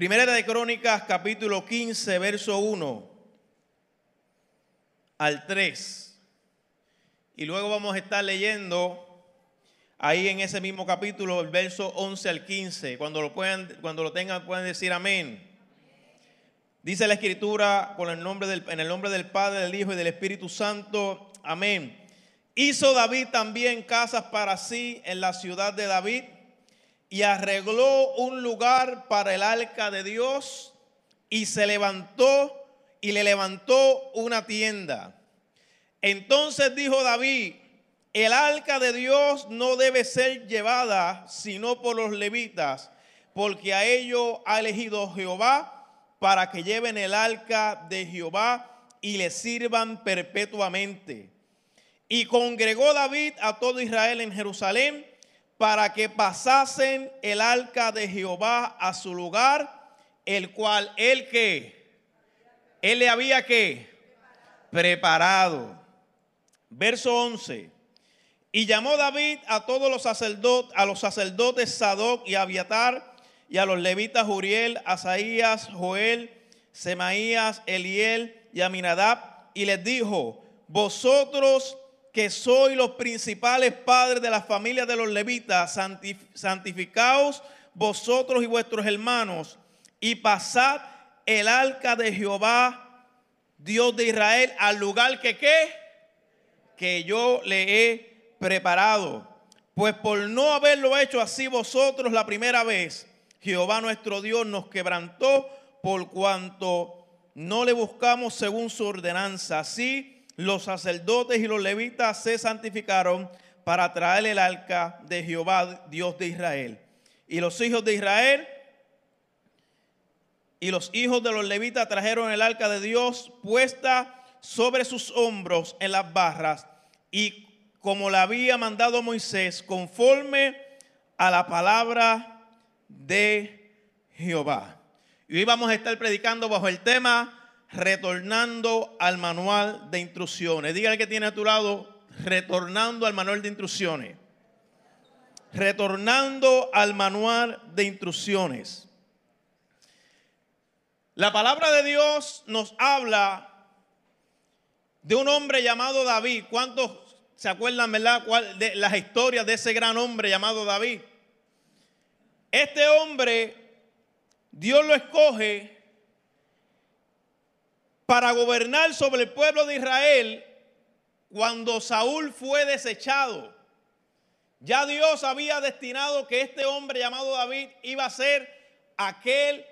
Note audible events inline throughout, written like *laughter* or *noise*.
Primera de Crónicas, capítulo 15, verso 1 al 3. Y luego vamos a estar leyendo ahí en ese mismo capítulo, el verso 11 al 15. Cuando lo, puedan, cuando lo tengan, pueden decir amén. Dice la escritura con el nombre del, en el nombre del Padre, del Hijo y del Espíritu Santo. Amén. Hizo David también casas para sí en la ciudad de David y arregló un lugar para el arca de Dios y se levantó y le levantó una tienda. Entonces dijo David, el arca de Dios no debe ser llevada sino por los levitas, porque a ello ha elegido Jehová para que lleven el arca de Jehová y le sirvan perpetuamente. Y congregó David a todo Israel en Jerusalén para que pasasen el arca de Jehová a su lugar, el cual él que, él le había que preparado. Verso 11. Y llamó David a todos los sacerdotes, a los sacerdotes Sadoc y Abiatar, y a los levitas Uriel, Asaías, Joel, Semaías, Eliel y Aminadab, y les dijo, vosotros que sois los principales padres de las familias de los levitas, santificaos vosotros y vuestros hermanos, y pasad el arca de Jehová, Dios de Israel, al lugar que qué, que yo le he preparado. Pues por no haberlo hecho así vosotros la primera vez, Jehová nuestro Dios nos quebrantó por cuanto no le buscamos según su ordenanza. Así los sacerdotes y los levitas se santificaron para traer el arca de Jehová, Dios de Israel. Y los hijos de Israel y los hijos de los levitas trajeron el arca de Dios puesta sobre sus hombros en las barras y como la había mandado Moisés, conforme a la palabra de Jehová. Y hoy vamos a estar predicando bajo el tema retornando al manual de instrucciones. Dígale que tiene a tu lado, retornando al manual de instrucciones. Retornando al manual de instrucciones. La palabra de Dios nos habla de un hombre llamado David. ¿Cuántos se acuerdan, verdad, de las historias de ese gran hombre llamado David? Este hombre, Dios lo escoge para gobernar sobre el pueblo de Israel cuando Saúl fue desechado. Ya Dios había destinado que este hombre llamado David iba a ser aquel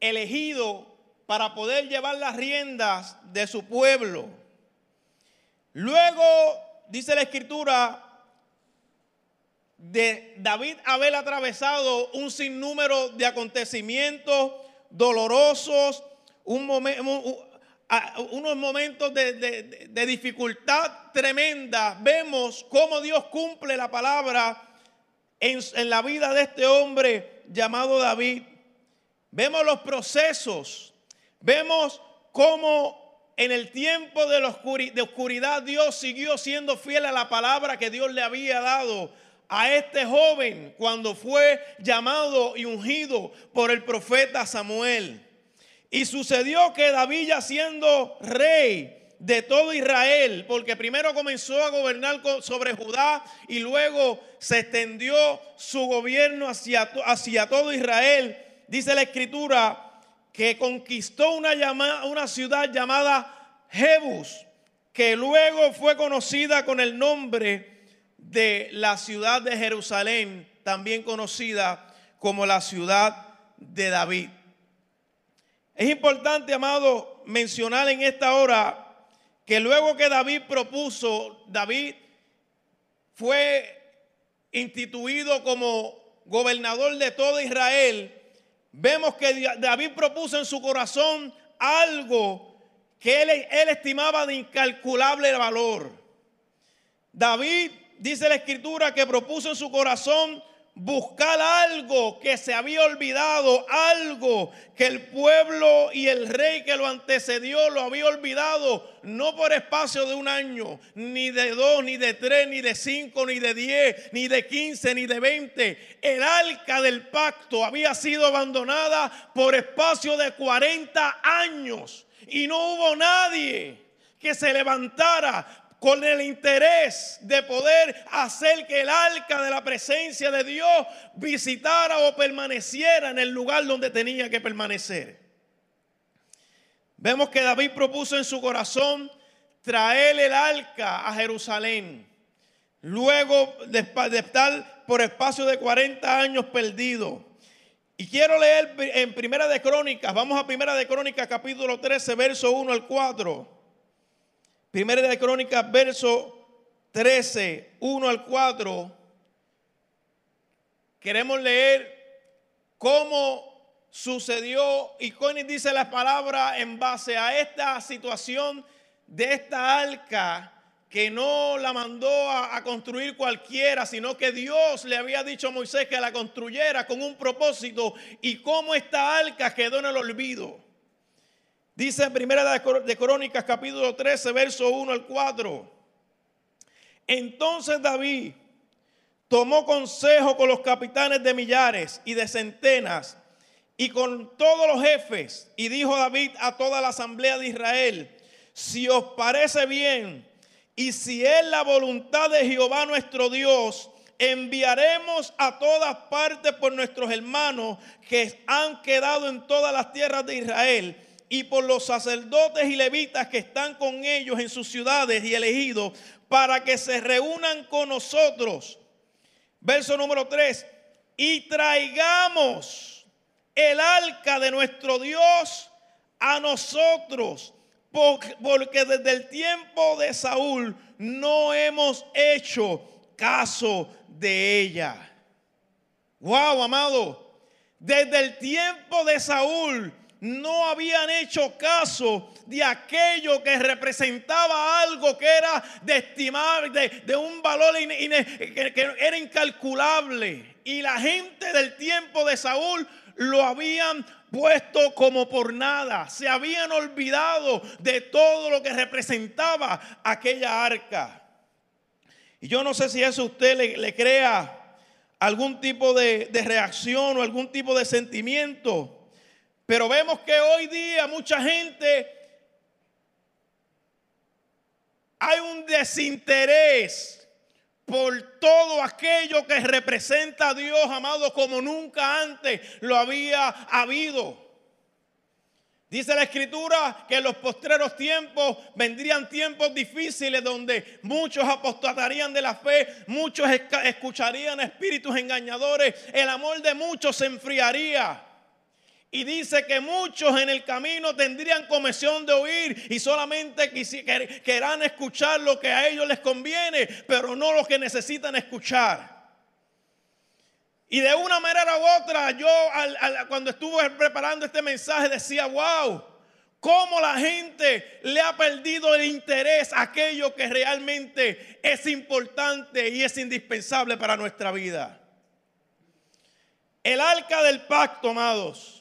elegido para poder llevar las riendas de su pueblo. Luego, dice la escritura, de David haber atravesado un sinnúmero de acontecimientos dolorosos, un momento, unos momentos de, dificultad tremenda, vemos cómo Dios cumple la palabra en, en la vida de este hombre llamado David. Vemos los procesos, vemos cómo en el tiempo de, la de oscuridad Dios siguió siendo fiel a la palabra que Dios le había dado a este joven cuando fue llamado y ungido por el profeta Samuel. Y sucedió que David ya siendo rey de todo Israel, porque primero comenzó a gobernar sobre Judá y luego se extendió su gobierno hacia, todo Israel, dice la escritura que conquistó una, una ciudad llamada Jebus, que luego fue conocida con el nombre de la ciudad de Jerusalén, también conocida como la ciudad de David. Es importante, amado, mencionar en esta hora que luego que David propuso, David fue instituido como gobernador de todo Israel, vemos que David propuso en su corazón algo que él, él estimaba de incalculable valor. David, dice la escritura, que propuso en su corazón buscar algo que se había olvidado, algo que el pueblo y el rey que lo antecedió lo había olvidado, no por espacio de un año, ni de dos, ni de tres, ni de cinco, ni de diez, ni de quince, ni de veinte. El arca del pacto había sido abandonada por espacio de cuarenta años y no hubo nadie que se levantara con el interés de poder hacer que el arca de la presencia de Dios visitara o permaneciera en el lugar donde tenía que permanecer. Vemos que David propuso en su corazón traer el arca a Jerusalén. Luego de, estar por espacio de 40 años perdido. Y quiero leer en Primera de Crónicas, vamos a Primera de Crónicas capítulo 13, verso 1 al 4. Primera de Crónicas, verso 13, 1 al 4. Queremos leer cómo sucedió y Connie dice la palabra en base a esta situación de esta arca que no la mandó a, a, construir cualquiera, sino que Dios le había dicho a Moisés que la construyera con un propósito y cómo esta arca quedó en el olvido. Dice en Primera de Crónicas capítulo 13, verso 1 al 4. Entonces David tomó consejo con los capitanes de millares y de centenas y con todos los jefes y dijo David a toda la asamblea de Israel, si os parece bien y si es la voluntad de Jehová nuestro Dios, enviaremos a todas partes por nuestros hermanos que han quedado en todas las tierras de Israel y por los sacerdotes y levitas que están con ellos en sus ciudades y elegidos para que se reúnan con nosotros. Verso número 3. Y traigamos el arca de nuestro Dios a nosotros, porque desde el tiempo de Saúl no hemos hecho caso de ella. Wow, amado. Desde el tiempo de Saúl no habían hecho caso de aquello que representaba algo que era de estimar, de, un valor que, era incalculable. Y la gente del tiempo de Saúl lo habían puesto como por nada. Se habían olvidado de todo lo que representaba aquella arca. Y yo no sé si eso usted le, crea algún tipo de, de reacción o algún tipo de sentimiento. Pero vemos que hoy día mucha gente hay un desinterés por todo aquello que representa a Dios, amado, como nunca antes lo había habido. Dice la escritura que en los postreros tiempos vendrían tiempos difíciles donde muchos apostatarían de la fe, muchos escucharían espíritus engañadores, el amor de muchos se enfriaría. Y dice que muchos en el camino tendrían comisión de oír y solamente querrán escuchar lo que a ellos les conviene, pero no lo que necesitan escuchar. Y de una manera u otra, yo cuando estuve preparando este mensaje decía, wow, cómo la gente le ha perdido el interés a aquello que realmente es importante y es indispensable para nuestra vida. El arca del pacto, amados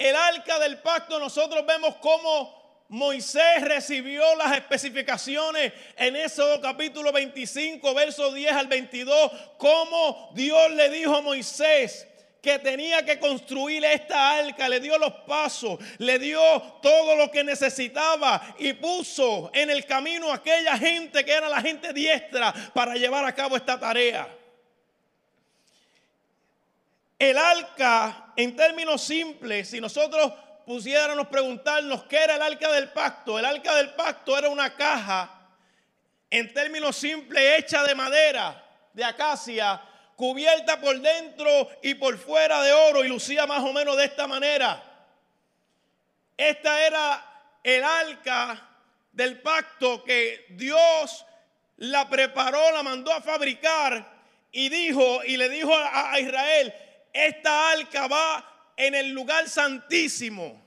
el arca del pacto, nosotros vemos cómo Moisés recibió las especificaciones en Éxodo capítulo 25, versos 10 al 22, cómo Dios le dijo a Moisés que tenía que construir esta arca, le dio los pasos, le dio todo lo que necesitaba y puso en el camino a aquella gente que era la gente diestra para llevar a cabo esta tarea. El arca, en términos simples, si nosotros pusiéramos preguntarnos qué era el arca del pacto, el arca del pacto era una caja, en términos simples, hecha de madera, de acacia, cubierta por dentro y por fuera de oro y lucía más o menos de esta manera. Esta era el arca del pacto que Dios la preparó, la mandó a fabricar y dijo y le dijo a, Israel, esta arca va en el lugar santísimo.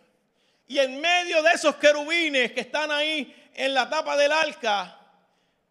Y en medio de esos querubines que están ahí en la tapa del arca,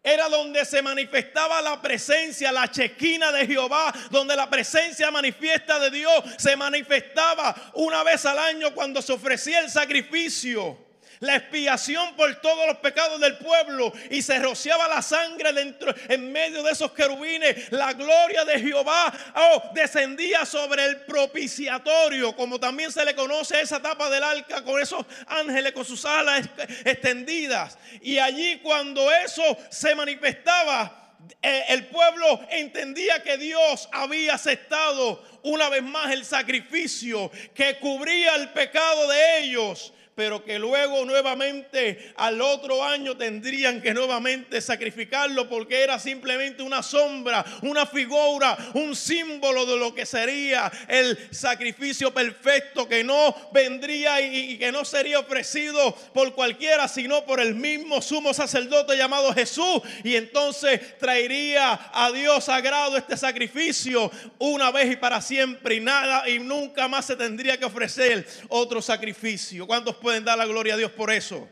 era donde se manifestaba la presencia, la chequina de Jehová, donde la presencia manifiesta de Dios se manifestaba una vez al año cuando se ofrecía el sacrificio la expiación por todos los pecados del pueblo y se rociaba la sangre dentro en medio de esos querubines. La gloria de Jehová oh, descendía sobre el propiciatorio, como también se le conoce esa tapa del arca con esos ángeles con sus alas extendidas. Y allí cuando eso se manifestaba, eh, el pueblo entendía que Dios había aceptado una vez más el sacrificio que cubría el pecado de ellos pero que luego nuevamente al otro año tendrían que nuevamente sacrificarlo porque era simplemente una sombra, una figura, un símbolo de lo que sería el sacrificio perfecto que no vendría y, que no sería ofrecido por cualquiera, sino por el mismo sumo sacerdote llamado Jesús. Y entonces traería a Dios sagrado este sacrificio una vez y para siempre y nada y nunca más se tendría que ofrecer otro sacrificio. ¿Cuántos pueden dar la gloria a Dios por eso.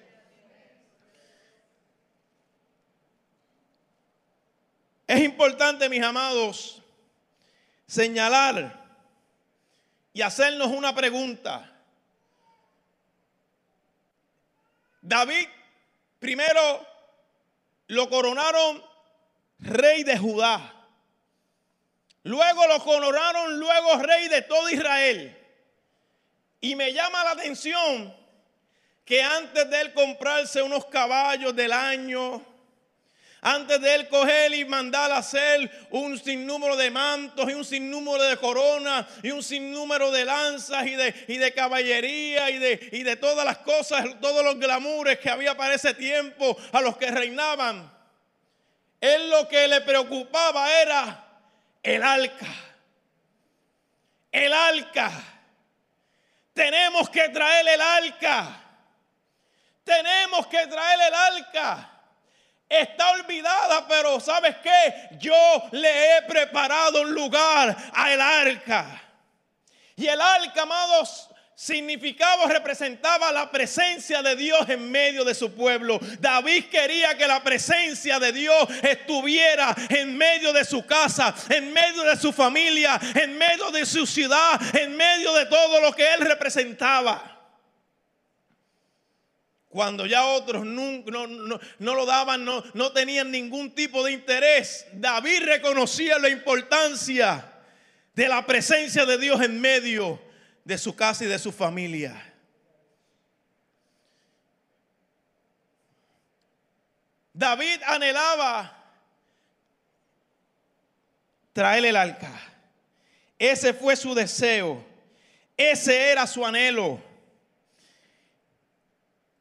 Es importante, mis amados, señalar y hacernos una pregunta. David primero lo coronaron rey de Judá. Luego lo coronaron luego rey de todo Israel. Y me llama la atención que antes de él comprarse unos caballos del año, antes de él coger y mandar a hacer un sinnúmero de mantos y un sinnúmero de coronas y un sinnúmero de lanzas y de, y de caballería y de, y de todas las cosas, todos los glamures que había para ese tiempo a los que reinaban. Él lo que le preocupaba era el arca. El arca. Tenemos que traer el arca. Tenemos que traer el arca. Está olvidada, pero ¿sabes qué? Yo le he preparado un lugar al arca. Y el arca, amados, significaba, representaba la presencia de Dios en medio de su pueblo. David quería que la presencia de Dios estuviera en medio de su casa, en medio de su familia, en medio de su ciudad, en medio de todo lo que él representaba. Cuando ya otros no, lo daban, no, no tenían ningún tipo de interés, David reconocía la importancia de la presencia de Dios en medio de su casa y de su familia. David anhelaba traer el arca. Ese fue su deseo. Ese era su anhelo.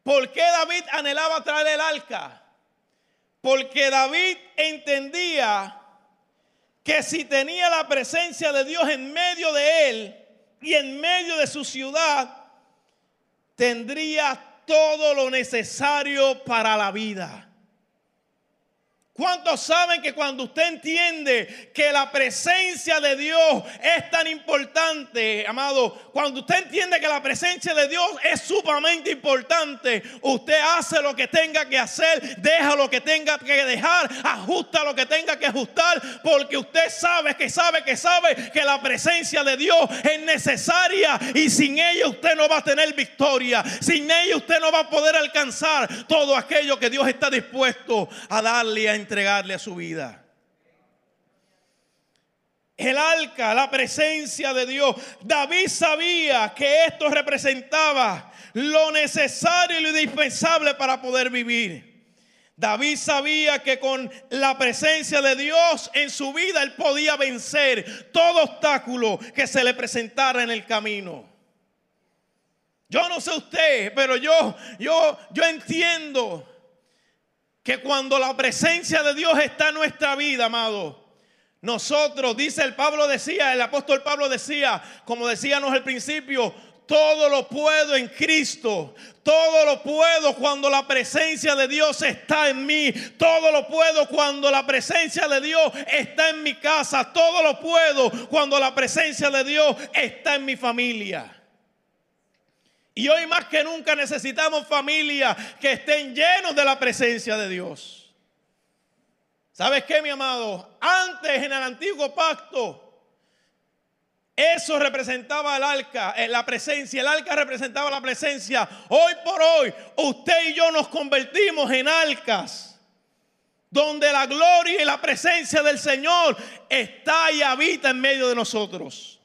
¿Por qué David anhelaba traer el arca? Porque David entendía que si tenía la presencia de Dios en medio de él y en medio de su ciudad, tendría todo lo necesario para la vida. ¿Cuántos saben que cuando usted entiende que la presencia de Dios es tan importante, amado? Cuando usted entiende que la presencia de Dios es sumamente importante, usted hace lo que tenga que hacer, deja lo que tenga que dejar, ajusta lo que tenga que ajustar, porque usted sabe que sabe que sabe que la presencia de Dios es necesaria y sin ella usted no va a tener victoria. Sin ella usted no va a poder alcanzar todo aquello que Dios está dispuesto a darle a entregarle a su vida. El arca, la presencia de Dios. David sabía que esto representaba lo necesario y lo indispensable para poder vivir. David sabía que con la presencia de Dios en su vida él podía vencer todo obstáculo que se le presentara en el camino. Yo no sé usted, pero yo yo yo entiendo que cuando la presencia de Dios está en nuestra vida, amado, nosotros, dice el Pablo decía, el apóstol Pablo decía, como decíamos al principio, todo lo puedo en Cristo. Todo lo puedo cuando la presencia de Dios está en mí. Todo lo puedo cuando la presencia de Dios está en mi casa. Todo lo puedo cuando la presencia de Dios está en mi familia. Y hoy más que nunca necesitamos familias que estén llenos de la presencia de Dios. ¿Sabes qué, mi amado? Antes en el antiguo pacto, eso representaba el arca, eh, la presencia. El arca representaba la presencia. Hoy por hoy, usted y yo nos convertimos en arcas. Donde la gloria y la presencia del Señor está y habita en medio de nosotros.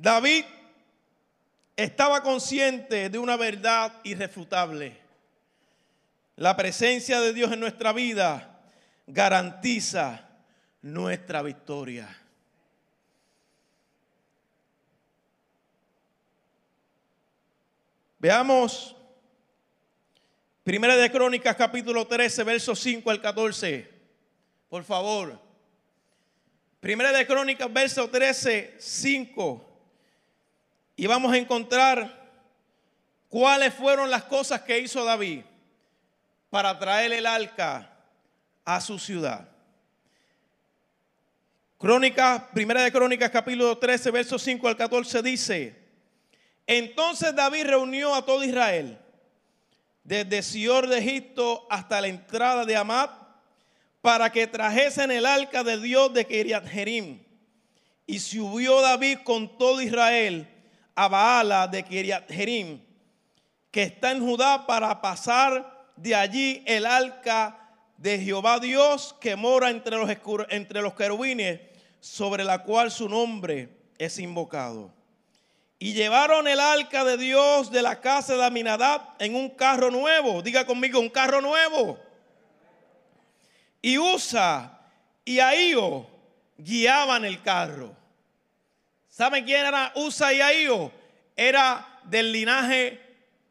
David estaba consciente de una verdad irrefutable. La presencia de Dios en nuestra vida garantiza nuestra victoria. Veamos Primera de Crónicas capítulo 13, versos 5 al 14. Por favor. Primera de Crónicas, verso 13, 5. Y vamos a encontrar cuáles fueron las cosas que hizo David para traer el arca a su ciudad. Crónicas, primera de Crónicas, capítulo 13, versos 5 al 14 dice: Entonces David reunió a todo Israel, desde Sior de Egipto hasta la entrada de Amat, para que trajesen el arca de Dios de Kiriat Jerim. Y subió David con todo Israel a Baala de Kiriat Jerim, que está en Judá, para pasar de allí el arca de Jehová Dios que mora entre los, entre los querubines sobre la cual su nombre es invocado. Y llevaron el arca de Dios de la casa de Aminadab en un carro nuevo. Diga conmigo, un carro nuevo. Y Usa y Ahío guiaban el carro. ¿Saben quién era Usa y Ahío? Era del linaje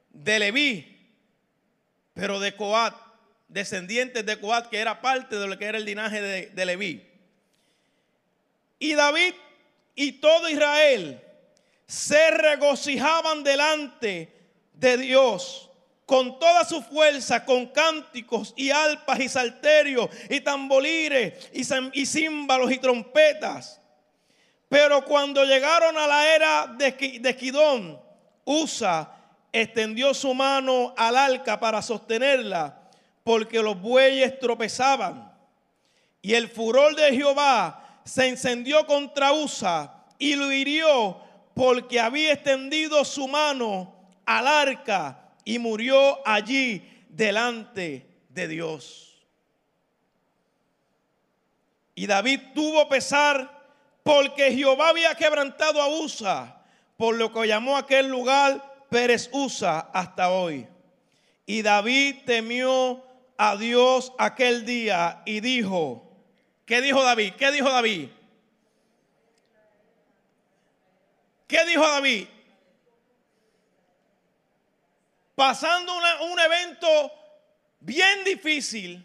de Leví, pero de Coat, descendientes de Coat, que era parte de lo que era el linaje de, Leví. Y David y todo Israel se regocijaban delante de Dios con toda su fuerza, con cánticos y alpas y salterios y tambolires y, y címbalos y trompetas. Pero cuando llegaron a la era de, Kidón, Usa extendió su mano al arca para sostenerla, porque los bueyes tropezaban. Y el furor de Jehová se encendió contra Usa y lo hirió porque había extendido su mano al arca y murió allí delante de Dios. Y David tuvo pesar porque Jehová había quebrantado a Usa, por lo que llamó aquel lugar Pérez Usa hasta hoy. Y David temió a Dios aquel día y dijo, ¿Qué dijo David? ¿Qué dijo David? ¿Qué dijo David? Pasando un evento bien difícil,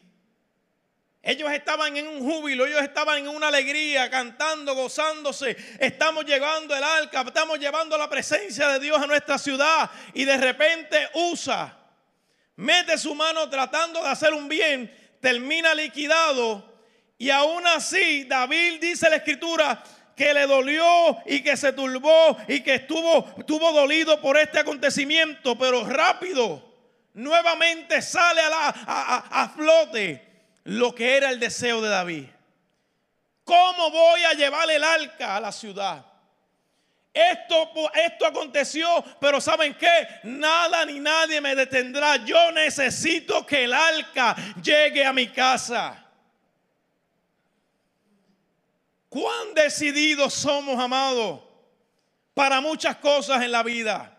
ellos estaban en un júbilo, ellos estaban en una alegría, cantando, gozándose. Estamos llevando el arca, estamos llevando la presencia de Dios a nuestra ciudad. Y de repente usa, mete su mano tratando de hacer un bien, termina liquidado y aún así, David dice la escritura que le dolió y que se turbó y que estuvo, estuvo dolido por este acontecimiento, pero rápido, nuevamente sale a, la, a, flote lo que era el deseo de David. ¿Cómo voy a llevar el arca a la ciudad? Esto, esto aconteció, pero ¿saben qué? Nada ni nadie me detendrá. Yo necesito que el arca llegue a mi casa. Cuán decididos somos, amados, para muchas cosas en la vida.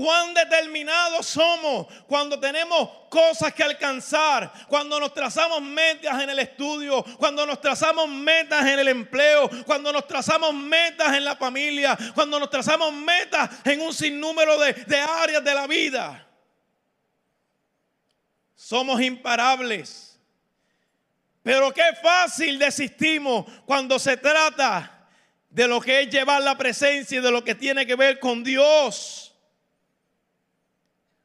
Cuán determinados somos cuando tenemos cosas que alcanzar, cuando nos trazamos metas en el estudio, cuando nos trazamos metas en el empleo, cuando nos trazamos metas en la familia, cuando nos trazamos metas en un sinnúmero de, de áreas de la vida. Somos imparables. Pero qué fácil desistimos cuando se trata de lo que es llevar la presencia y de lo que tiene que ver con Dios.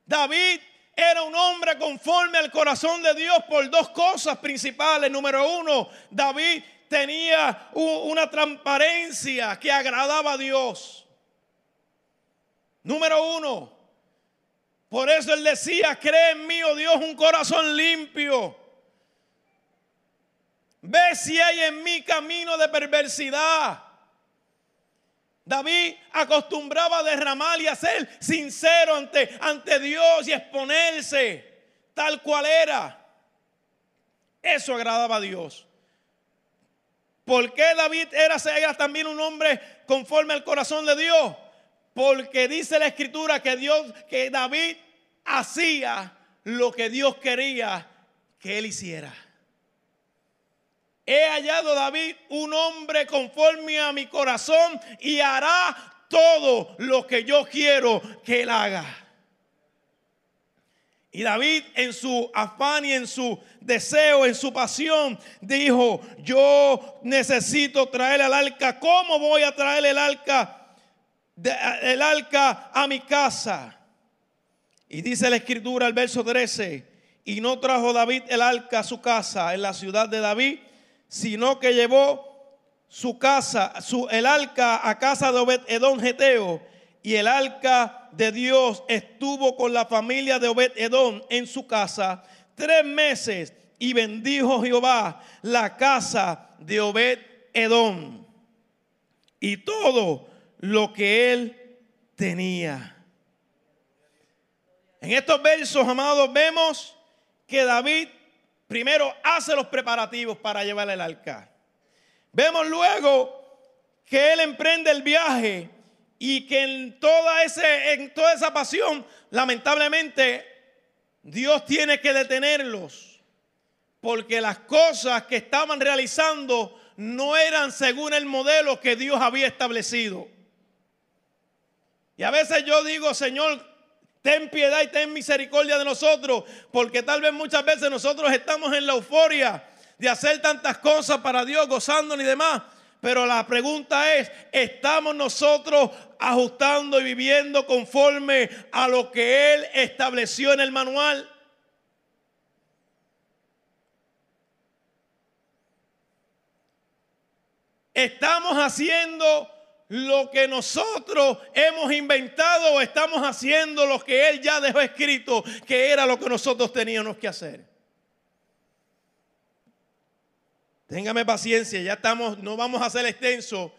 David era un hombre conforme al corazón de Dios por dos cosas principales. Número uno, David tenía una transparencia que agradaba a Dios. Número uno, Por eso él decía, cree en mí, oh Dios, un corazón limpio. Ve si hay en mí camino de perversidad. David acostumbraba a derramar y a ser sincero ante, ante Dios y exponerse tal cual era. Eso agradaba a Dios. ¿Por qué David era, era también un hombre conforme al corazón de Dios? Porque dice la escritura que Dios, que David hacía lo que Dios quería que él hiciera. He hallado David un hombre conforme a mi corazón y hará todo lo que yo quiero que él haga. Y David en su afán y en su deseo, en su pasión, dijo, yo necesito traer el arca. ¿Cómo voy a traer el arca? el arca a mi casa. Y dice la escritura, el verso 13, y no trajo David el arca a su casa en la ciudad de David, sino que llevó su casa, su, el arca a casa de Obed Edom Geteo, y el arca de Dios estuvo con la familia de Obed Edom en su casa tres meses, y bendijo Jehová la casa de Obed Edom y todo lo que él tenía. En estos versos, amados, vemos que David primero hace los preparativos para llevar el arca. Vemos luego que él emprende el viaje y que en toda, en toda esa pasión, lamentablemente, Dios tiene que detenerlos. Porque las cosas que estaban realizando no eran según el modelo que Dios había establecido. Y a veces yo digo, Señor, ten piedad y ten misericordia de nosotros, porque tal vez muchas veces nosotros estamos en la euforia de hacer tantas cosas para Dios, gozando y demás. Pero la pregunta es, ¿estamos nosotros ajustando y viviendo conforme a lo que Él estableció en el manual? Estamos haciendo lo que nosotros hemos inventado estamos haciendo lo que Él ya dejó escrito que era lo que nosotros teníamos que hacer. Téngame paciencia, ya estamos, no vamos a hacer extenso,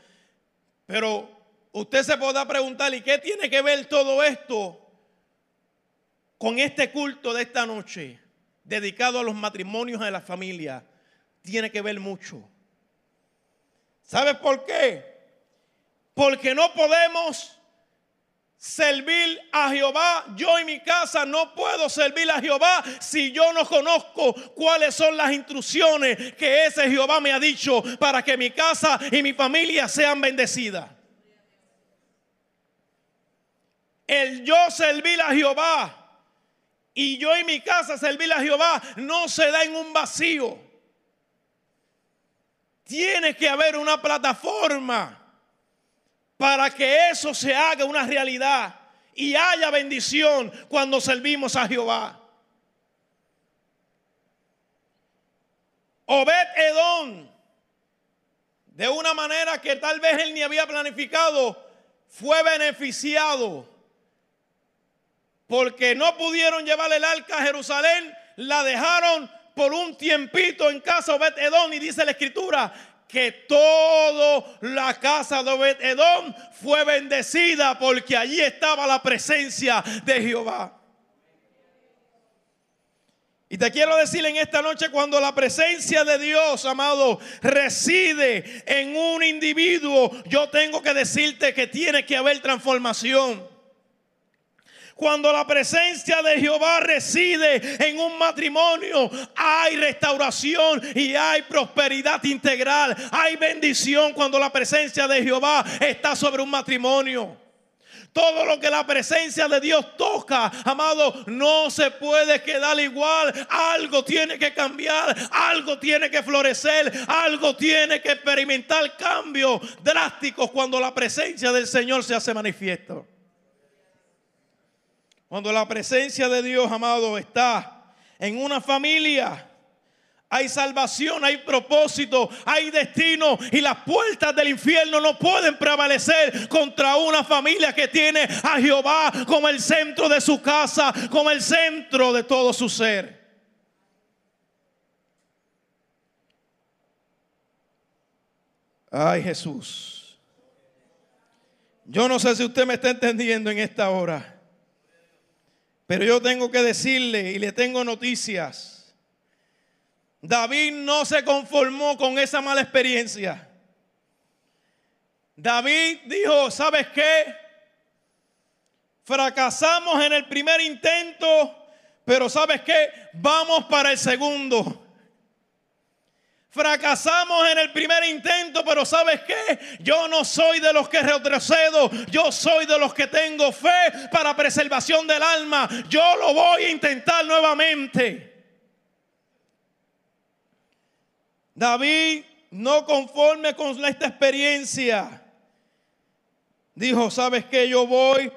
pero usted se podrá preguntar, ¿y qué tiene que ver todo esto con este culto de esta noche dedicado a los matrimonios de la familia? Tiene que ver mucho. ¿Sabes por qué? Porque no podemos servir a Jehová. Yo y mi casa no puedo servir a Jehová si yo no conozco cuáles son las instrucciones que ese Jehová me ha dicho para que mi casa y mi familia sean bendecidas. El yo servir a Jehová y yo y mi casa servir a Jehová no se da en un vacío. Tiene que haber una plataforma para que eso se haga una realidad y haya bendición cuando servimos a Jehová. Obed Edom, de una manera que tal vez él ni había planificado, fue beneficiado porque no pudieron llevar el arca a Jerusalén, la dejaron por un tiempito en casa Obed Edom y dice la escritura que toda la casa de Obed Edom fue bendecida porque allí estaba la presencia de Jehová. Y te quiero decir en esta noche, cuando la presencia de Dios, amado, reside en un individuo, yo tengo que decirte que tiene que haber transformación. Cuando la presencia de Jehová reside en un matrimonio, hay restauración y hay prosperidad integral. Hay bendición cuando la presencia de Jehová está sobre un matrimonio. Todo lo que la presencia de Dios toca, amado, no se puede quedar igual. Algo tiene que cambiar, algo tiene que florecer, algo tiene que experimentar cambios drásticos cuando la presencia del Señor se hace manifiesto. Cuando la presencia de Dios, amado, está en una familia, hay salvación, hay propósito, hay destino y las puertas del infierno no pueden prevalecer contra una familia que tiene a Jehová como el centro de su casa, como el centro de todo su ser. Ay Jesús. Yo no sé si usted me está entendiendo en esta hora, pero yo tengo que decirle y le tengo noticias David no se conformó con esa mala experiencia. David dijo, ¿sabes qué? Fracasamos en el primer intento, pero ¿sabes qué? Vamos para el segundo. Fracasamos en el primer intento, pero ¿sabes qué? Yo no soy de los que retrocedo, yo soy de los que tengo fe para preservación del alma. Yo lo voy a intentar nuevamente. David, no conforme con esta experiencia, dijo, ¿sabes qué? Yo voy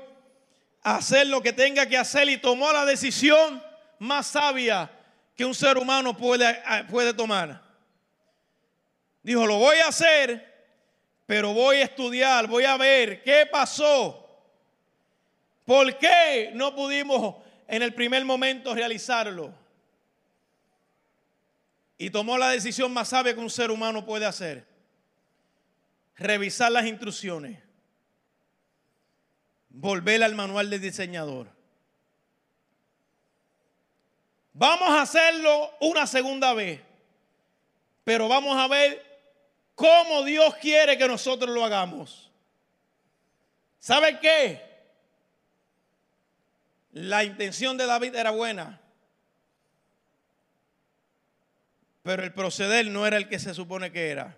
a hacer lo que tenga que hacer y tomó la decisión más sabia que un ser humano puede, puede tomar. Dijo, lo voy a hacer, pero voy a estudiar, voy a ver qué pasó. ¿Por qué no pudimos en el primer momento realizarlo? y tomó la decisión más sabia que un ser humano puede hacer. Revisar las instrucciones. Volver al manual del diseñador. Vamos a hacerlo una segunda vez. Pero vamos a ver cómo Dios quiere que nosotros lo hagamos. ¿Sabe qué? La intención de David era buena. pero el proceder no era el que se supone que era.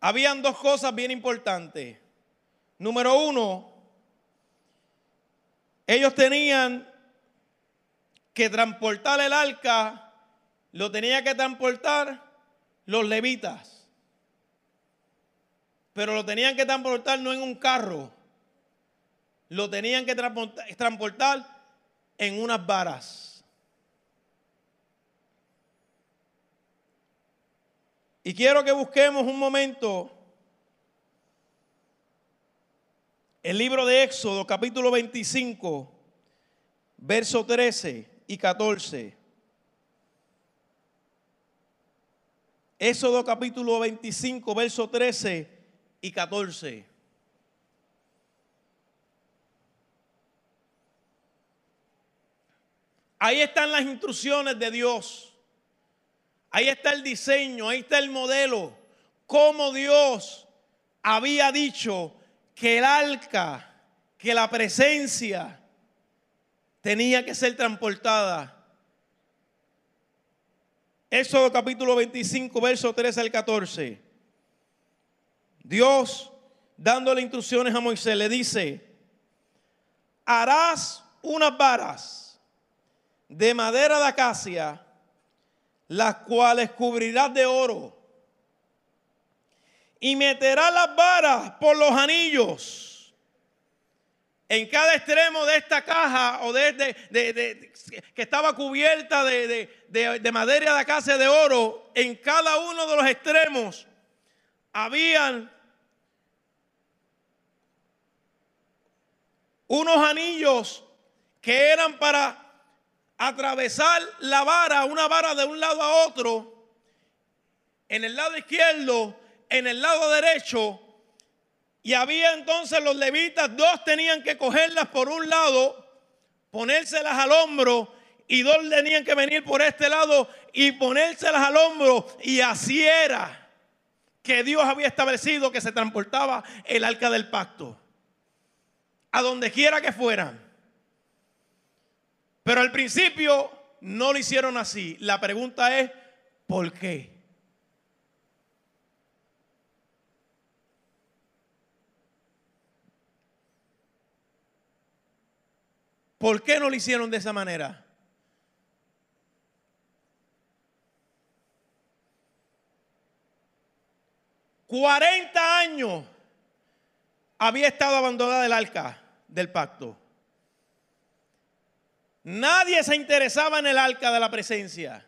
Habían dos cosas bien importantes. Número uno, ellos tenían que transportar el arca, lo tenían que transportar los levitas. Pero lo tenían que transportar no en un carro, lo tenían que transportar en unas varas. Y quiero que busquemos un momento el libro de Éxodo, capítulo 25, verso 13 y 14. Éxodo capítulo 25, verso 13 y 14. Ahí están las instrucciones de Dios. Ahí está el diseño, ahí está el modelo. Cómo Dios había dicho que el arca, que la presencia tenía que ser transportada. Éxodo capítulo 25, verso 13 al 14. Dios, dándole instrucciones a Moisés, le dice, harás unas varas de madera de acacia las cuales cubrirás de oro. Y meterás las varas por los anillos. En cada extremo de esta caja o de, que estaba cubierta de, madera de casa de oro, en cada uno de los extremos habían unos anillos que eran para atravesar la vara, una vara de un lado a otro, en el lado izquierdo, en el lado derecho, y había entonces los levitas, dos tenían que cogerlas por un lado, ponérselas al hombro, y dos tenían que venir por este lado y ponérselas al hombro, y así era que Dios había establecido que se transportaba el arca del pacto, a donde quiera que fueran. Pero al principio no lo hicieron así. La pregunta es, ¿por qué? ¿Por qué no lo hicieron de esa manera? Cuarenta años había estado abandonada el arca del pacto. Nadie se interesaba en el arca de la presencia.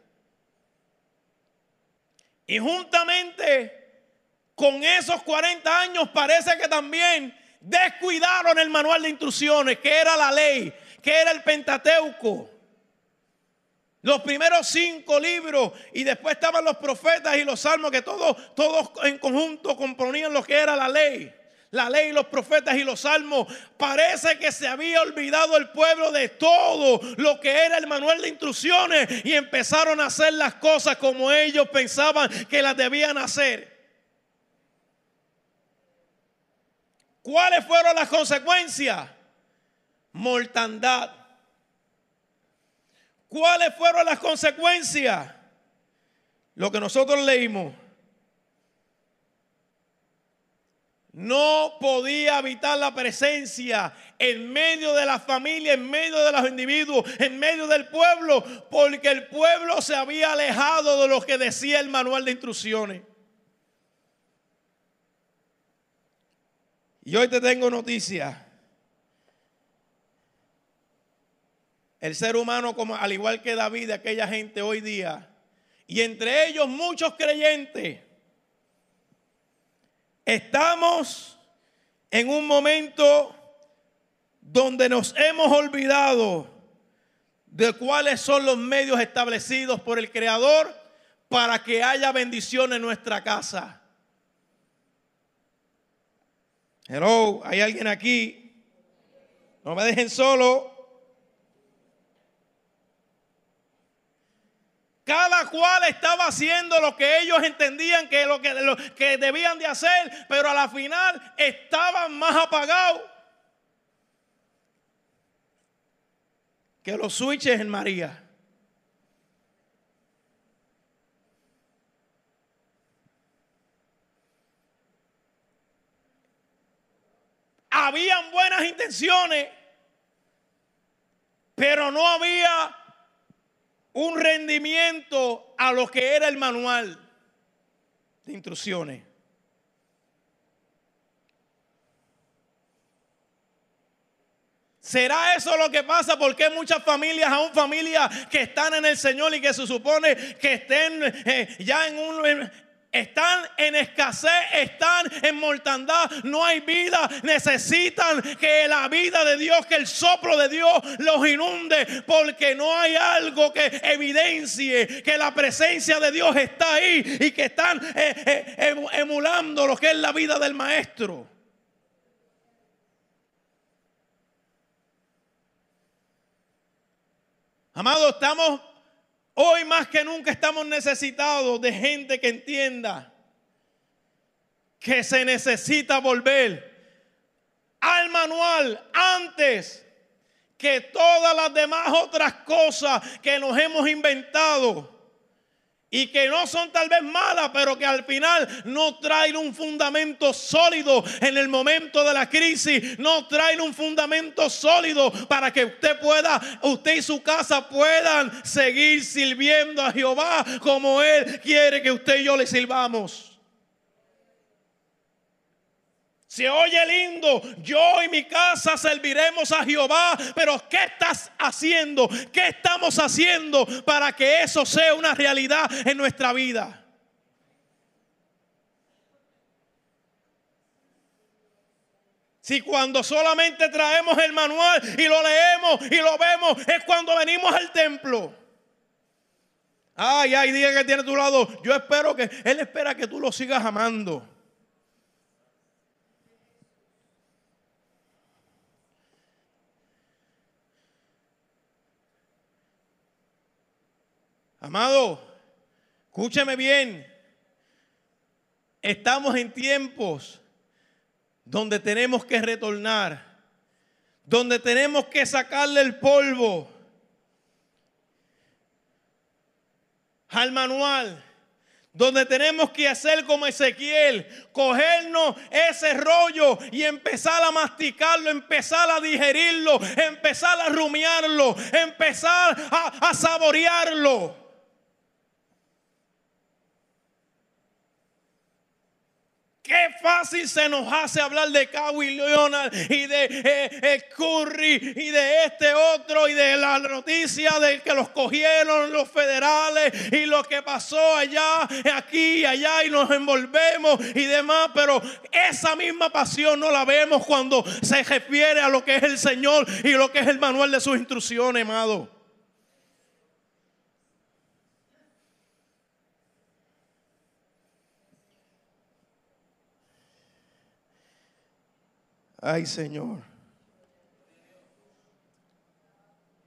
Y juntamente con esos 40 años parece que también descuidaron el manual de instrucciones, que era la ley, que era el Pentateuco. Los primeros cinco libros y después estaban los profetas y los salmos que todos, todos en conjunto componían lo que era la ley. La ley, los profetas y los salmos. Parece que se había olvidado el pueblo de todo lo que era el manual de instrucciones y empezaron a hacer las cosas como ellos pensaban que las debían hacer. ¿Cuáles fueron las consecuencias? Mortandad. ¿Cuáles fueron las consecuencias? Lo que nosotros leímos. No podía evitar la presencia en medio de la familia, en medio de los individuos, en medio del pueblo, porque el pueblo se había alejado de lo que decía el manual de instrucciones. Y hoy te tengo noticia. El ser humano, como, al igual que David, aquella gente hoy día, y entre ellos muchos creyentes, estamos en un momento donde nos hemos olvidado de cuáles son los medios establecidos por el Creador para que haya bendición en nuestra casa. Hello, hay alguien aquí. No me dejen solo. Cada cual estaba haciendo lo que ellos entendían que lo que, lo que debían de hacer, pero a la final estaban más apagados que los switches en María. Habían buenas intenciones, pero no había un rendimiento a lo que era el manual de instrucciones. ¿Será eso lo que pasa? Porque muchas familias, aún familias que están en el Señor y que se supone que estén eh, ya en un, están en escasez, están en mortandad, no hay vida, necesitan que la vida de Dios, que el soplo de Dios los inunde, porque no hay algo que evidencie que la presencia de Dios está ahí y que están eh, eh, emulando lo que es la vida del maestro. Amado, estamos Hoy más que nunca estamos necesitados de gente que entienda que se necesita volver al manual antes que todas las demás otras cosas que nos hemos inventado y que no son tal vez malas, pero que al final no traen un fundamento sólido en el momento de la crisis, no traen un fundamento sólido para que usted pueda, usted y su casa puedan seguir sirviendo a Jehová como Él quiere que usted y yo le sirvamos. Se oye lindo, yo y mi casa serviremos a Jehová, pero ¿qué estás haciendo? ¿Qué estamos haciendo para que eso sea una realidad en nuestra vida? Si cuando solamente traemos el manual y lo leemos y lo vemos, es cuando venimos al templo. Ay, ay, diga que tiene a tu lado. Yo espero que Él espera que tú lo sigas amando. Amado, escúcheme bien. Estamos en tiempos donde tenemos que retornar, donde tenemos que sacarle el polvo al manual donde tenemos que hacer como Ezequiel, cogernos ese rollo y empezar a masticarlo, empezar a digerirlo, empezar a rumiarlo, empezar a, a saborearlo. Qué fácil se nos hace hablar de Kawhi Leonard y de eh, eh, Curry y de este otro y de la noticia de que los cogieron los federales y lo que pasó allá, aquí y allá y nos envolvemos y demás, pero esa misma pasión no la vemos cuando se refiere a lo que es el Señor y lo que es el manual de sus instrucciones, amado. Ay, Señor.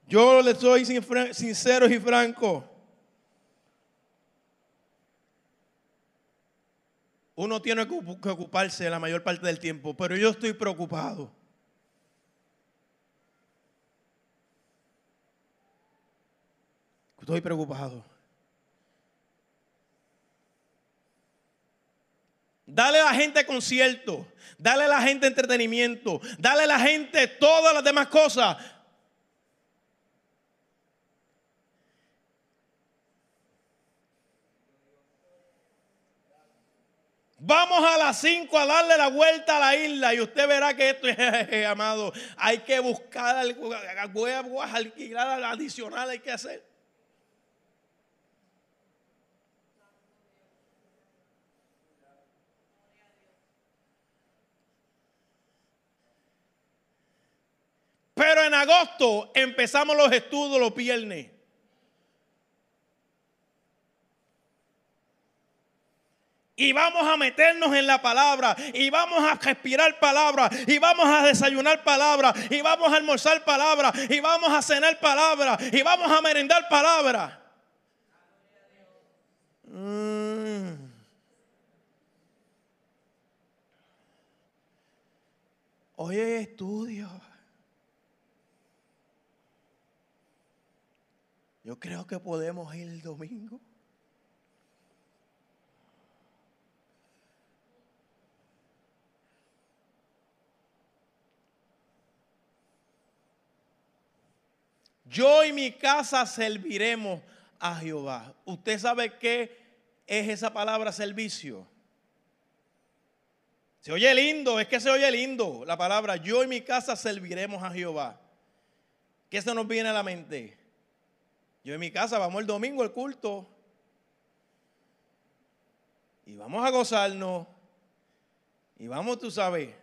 Yo le soy sincero y franco. Uno tiene que ocuparse la mayor parte del tiempo, pero yo estoy preocupado. Estoy preocupado. Dale a la gente concierto, dale a la gente entretenimiento, dale a la gente todas las demás cosas. Vamos a las 5 a darle la vuelta a la isla y usted verá que esto es, *laughs* amado, hay que buscar huevos, alquilar adicional, hay que hacer. Pero en agosto empezamos los estudios los viernes. Y vamos a meternos en la palabra. Y vamos a respirar palabra. Y vamos a desayunar palabra. Y vamos a almorzar palabra. Y vamos a cenar palabra. Y vamos a merendar palabra. Mm. Hoy hay estudio. Yo creo que podemos ir el domingo. Yo y mi casa serviremos a Jehová. ¿Usted sabe qué es esa palabra servicio? Se oye lindo, es que se oye lindo la palabra. Yo y mi casa serviremos a Jehová. ¿Qué se nos viene a la mente? Yo y mi casa vamos el domingo al culto. Y vamos a gozarnos. Y vamos, tú sabes,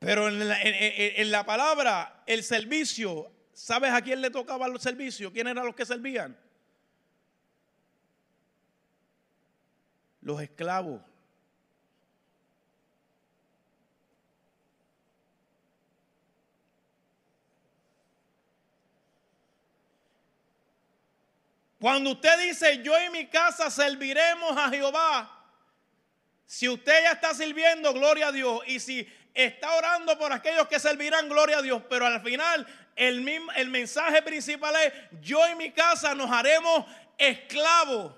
Pero en la, palabra, el servicio, ¿sabes a quién le tocaba el servicio? ¿Quién eran los que servían? Los esclavos. Cuando usted dice, yo y mi casa serviremos a Jehová, si usted ya está sirviendo, gloria a Dios. Y si está orando por aquellos que servirán, gloria a Dios. Pero al final, el, el mensaje principal es, yo y mi casa nos haremos esclavos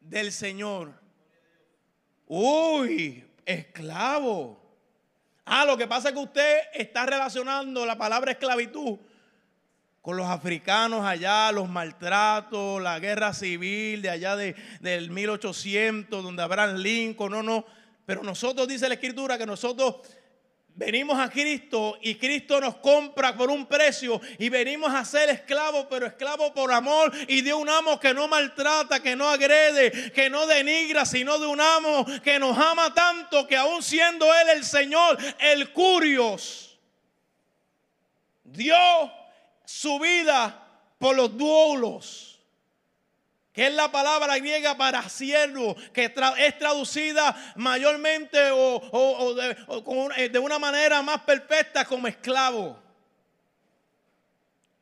del Señor. Uy, esclavo. Ah, lo que pasa es que usted está relacionando la palabra esclavitud con los africanos allá, los maltratos, la guerra civil de allá de, del 1800, donde habrán Lincoln, no, no. Pero nosotros, dice la Escritura, que nosotros venimos a Cristo y Cristo nos compra por un precio y venimos a ser esclavos, pero esclavos por amor y de un amo que no maltrata, que no agrede, que no denigra, sino de un amo que nos ama tanto que aún siendo Él el Señor, el Curios, Dios su vida por los duelos, que es la palabra griega para siervo, que es traducida mayormente o, de, de una manera más perfecta como esclavo.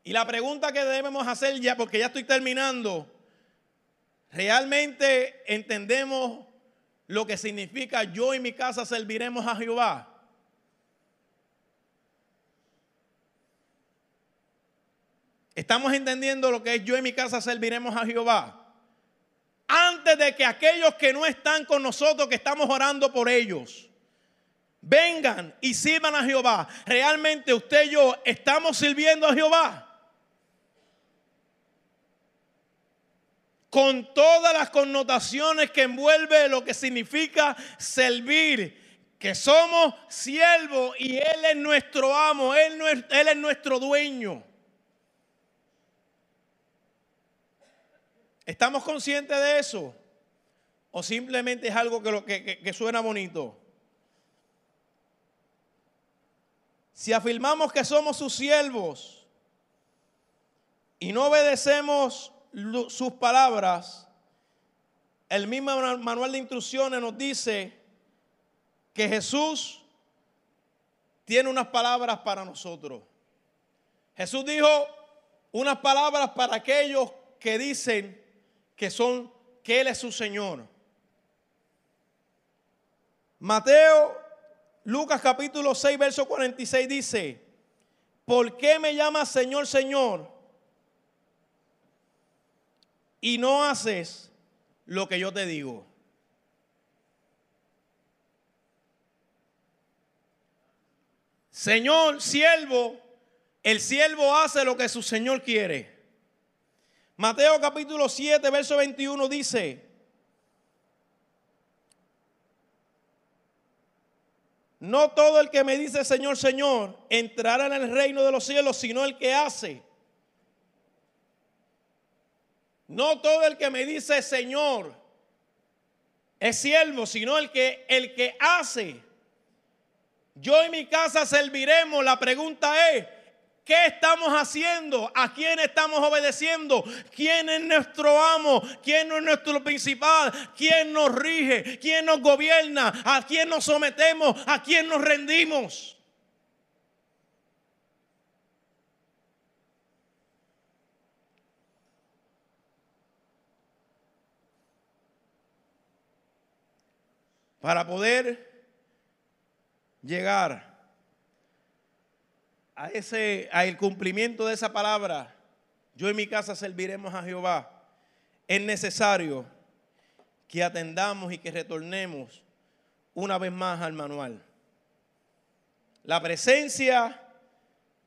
Y la pregunta que debemos hacer ya, porque ya estoy terminando, ¿realmente entendemos lo que significa yo y mi casa serviremos a Jehová? ¿Estamos entendiendo lo que es yo y mi casa serviremos a Jehová? Antes de que aquellos que no están con nosotros, que estamos orando por ellos, vengan y sirvan a Jehová. ¿Realmente usted y yo estamos sirviendo a Jehová? con todas las connotaciones que envuelve lo que significa servir, que somos siervos y Él es nuestro amo, Él, él es nuestro dueño. ¿Estamos conscientes de eso? ¿O simplemente es algo que, suena bonito? Si afirmamos que somos sus siervos y no obedecemos sus palabras, el mismo manual de instrucciones nos dice que Jesús tiene unas palabras para nosotros. Jesús dijo unas palabras para aquellos que dicen que son que él es su Señor. Mateo Lucas capítulo 6 verso 46 dice, ¿por qué me llamas Señor, Señor? Y no haces lo que yo te digo. Señor, siervo, el siervo hace lo que su Señor quiere. Mateo capítulo 7, verso 21 dice, no todo el que me dice Señor, Señor, entrará en el reino de los cielos, sino el que hace. No todo el que me dice Señor es siervo, sino el que, el que hace. Yo y mi casa serviremos. La pregunta es, ¿qué estamos haciendo? ¿A quién estamos obedeciendo? ¿Quién es nuestro amo? ¿Quién es nuestro principal? ¿Quién nos rige? ¿Quién nos gobierna? ¿A quién nos sometemos? ¿A quién nos rendimos? Para poder llegar a ese al cumplimiento de esa palabra, yo en mi casa serviremos a Jehová. Es necesario que atendamos y que retornemos una vez más al manual. La presencia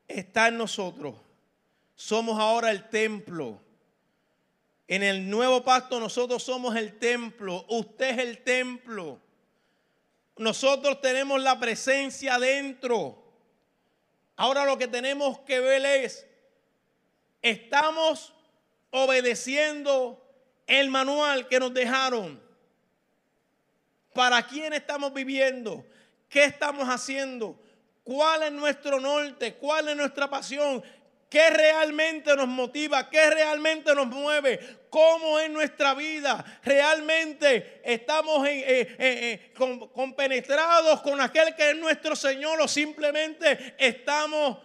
está en nosotros. Somos ahora el templo. En el nuevo pacto nosotros somos el templo. Usted es el templo. Nosotros tenemos la presencia dentro. Ahora lo que tenemos que ver es, estamos obedeciendo el manual que nos dejaron. ¿Para quién estamos viviendo? ¿Qué estamos haciendo? ¿Cuál es nuestro norte? ¿Cuál es nuestra pasión? ¿Qué realmente nos motiva? ¿Qué realmente nos mueve? ¿Cómo es nuestra vida? ¿Realmente estamos compenetrados con aquel que es nuestro Señor o simplemente estamos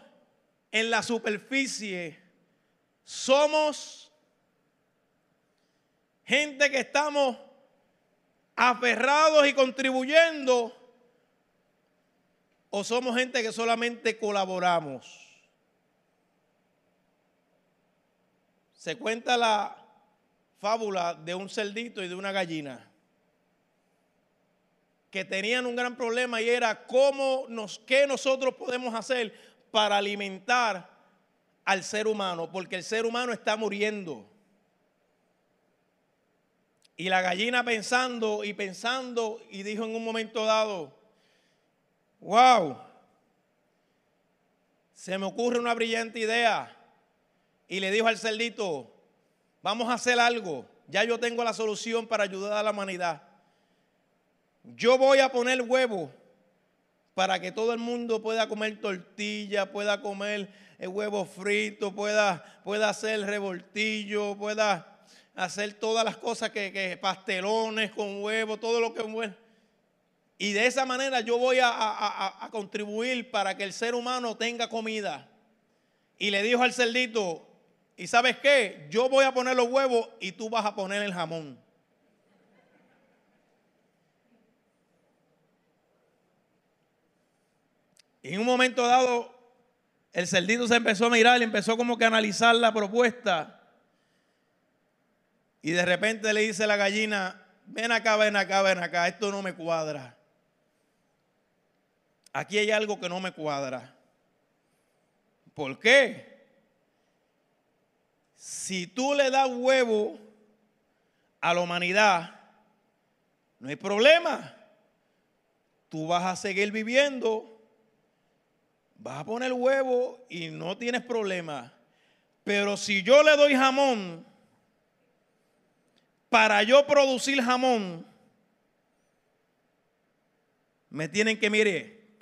en la superficie? Somos gente que estamos aferrados y contribuyendo o somos gente que solamente colaboramos. Se cuenta la fábula de un cerdito y de una gallina que tenían un gran problema y era cómo nos, qué nosotros podemos hacer para alimentar al ser humano, porque el ser humano está muriendo. Y la gallina pensando y pensando y dijo en un momento dado, wow, se me ocurre una brillante idea y le dijo al cerdito, vamos a hacer algo, ya yo tengo la solución para ayudar a la humanidad. Yo voy a poner huevo para que todo el mundo pueda comer tortilla, pueda comer el huevo frito, pueda, pueda hacer revoltillo, pueda hacer todas las cosas que, que pastelones con huevo, todo lo que bueno. Y de esa manera yo voy a, a contribuir para que el ser humano tenga comida. Y le dijo al cerdito, y sabes qué, yo voy a poner los huevos y tú vas a poner el jamón. Y en un momento dado, el cerdito se empezó a mirar y empezó como que a analizar la propuesta. Y de repente le dice la gallina, ven acá, ven acá, ven acá, esto no me cuadra. Aquí hay algo que no me cuadra. ¿Por qué? Si tú le das huevo a la humanidad, no hay problema. Tú vas a seguir viviendo, vas a poner huevo y no tienes problema. Pero si yo le doy jamón, para yo producir jamón, me tienen que, mire,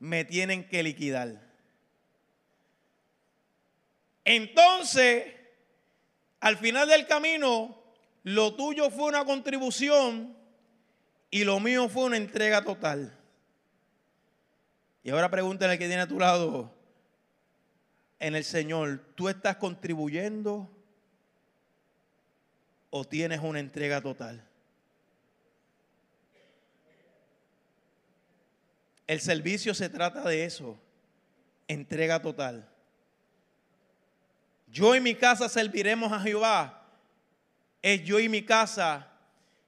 me tienen que liquidar. Entonces, al final del camino, lo tuyo fue una contribución y lo mío fue una entrega total. Y ahora pregúntale al que tiene a tu lado, en el Señor, ¿tú estás contribuyendo o tienes una entrega total? El servicio se trata de eso, entrega total. Yo y mi casa serviremos a Jehová. Es yo y mi casa.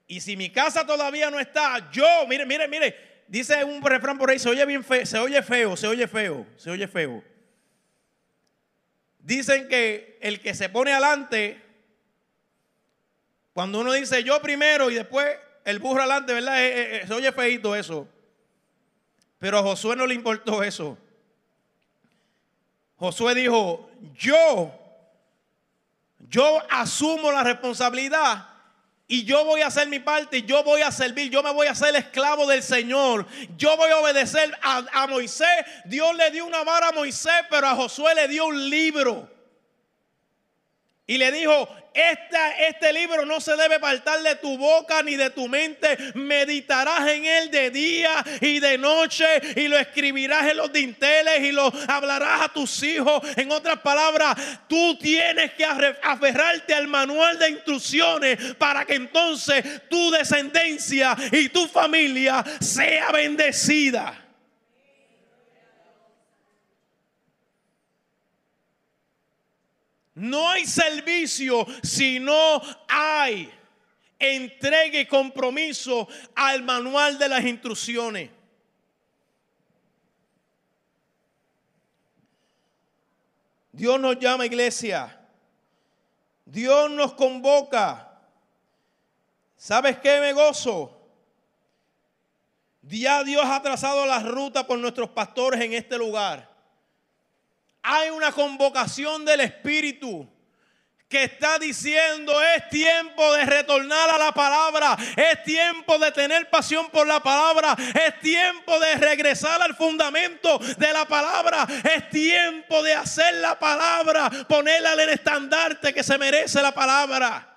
Y si mi casa todavía no está, yo, mire, mire, mire, dice un refrán por ahí, se oye bien feo, se oye feo, se oye feo, se oye feo. Dicen que el que se pone adelante, cuando uno dice yo primero y después el burro adelante, ¿verdad? Eh, eh, eh, se oye feito eso. Pero a Josué no le importó eso. Josué dijo, yo, yo asumo la responsabilidad y yo voy a hacer mi parte, yo voy a servir, yo me voy a hacer esclavo del Señor. Yo voy a obedecer a, a, Moisés. Dios le dio una vara a Moisés, pero a Josué le dio un libro. Y le dijo, este libro no se debe apartar de tu boca ni de tu mente. Meditarás en él de día y de noche y lo escribirás en los dinteles y lo hablarás a tus hijos. En otras palabras, tú tienes que aferrarte al manual de instrucciones para que entonces tu descendencia y tu familia sea bendecida. No hay servicio si no hay entrega y compromiso al manual de las instrucciones. Dios nos llama iglesia. Dios nos convoca. ¿Sabes qué me gozo? Ya Dios ha trazado la ruta por nuestros pastores en este lugar hay una convocación del Espíritu que está diciendo es tiempo de retornar a la palabra, es tiempo de tener pasión por la palabra, es tiempo de regresar al fundamento de la palabra, es tiempo de hacer la palabra, ponerla en el estandarte que se merece la palabra.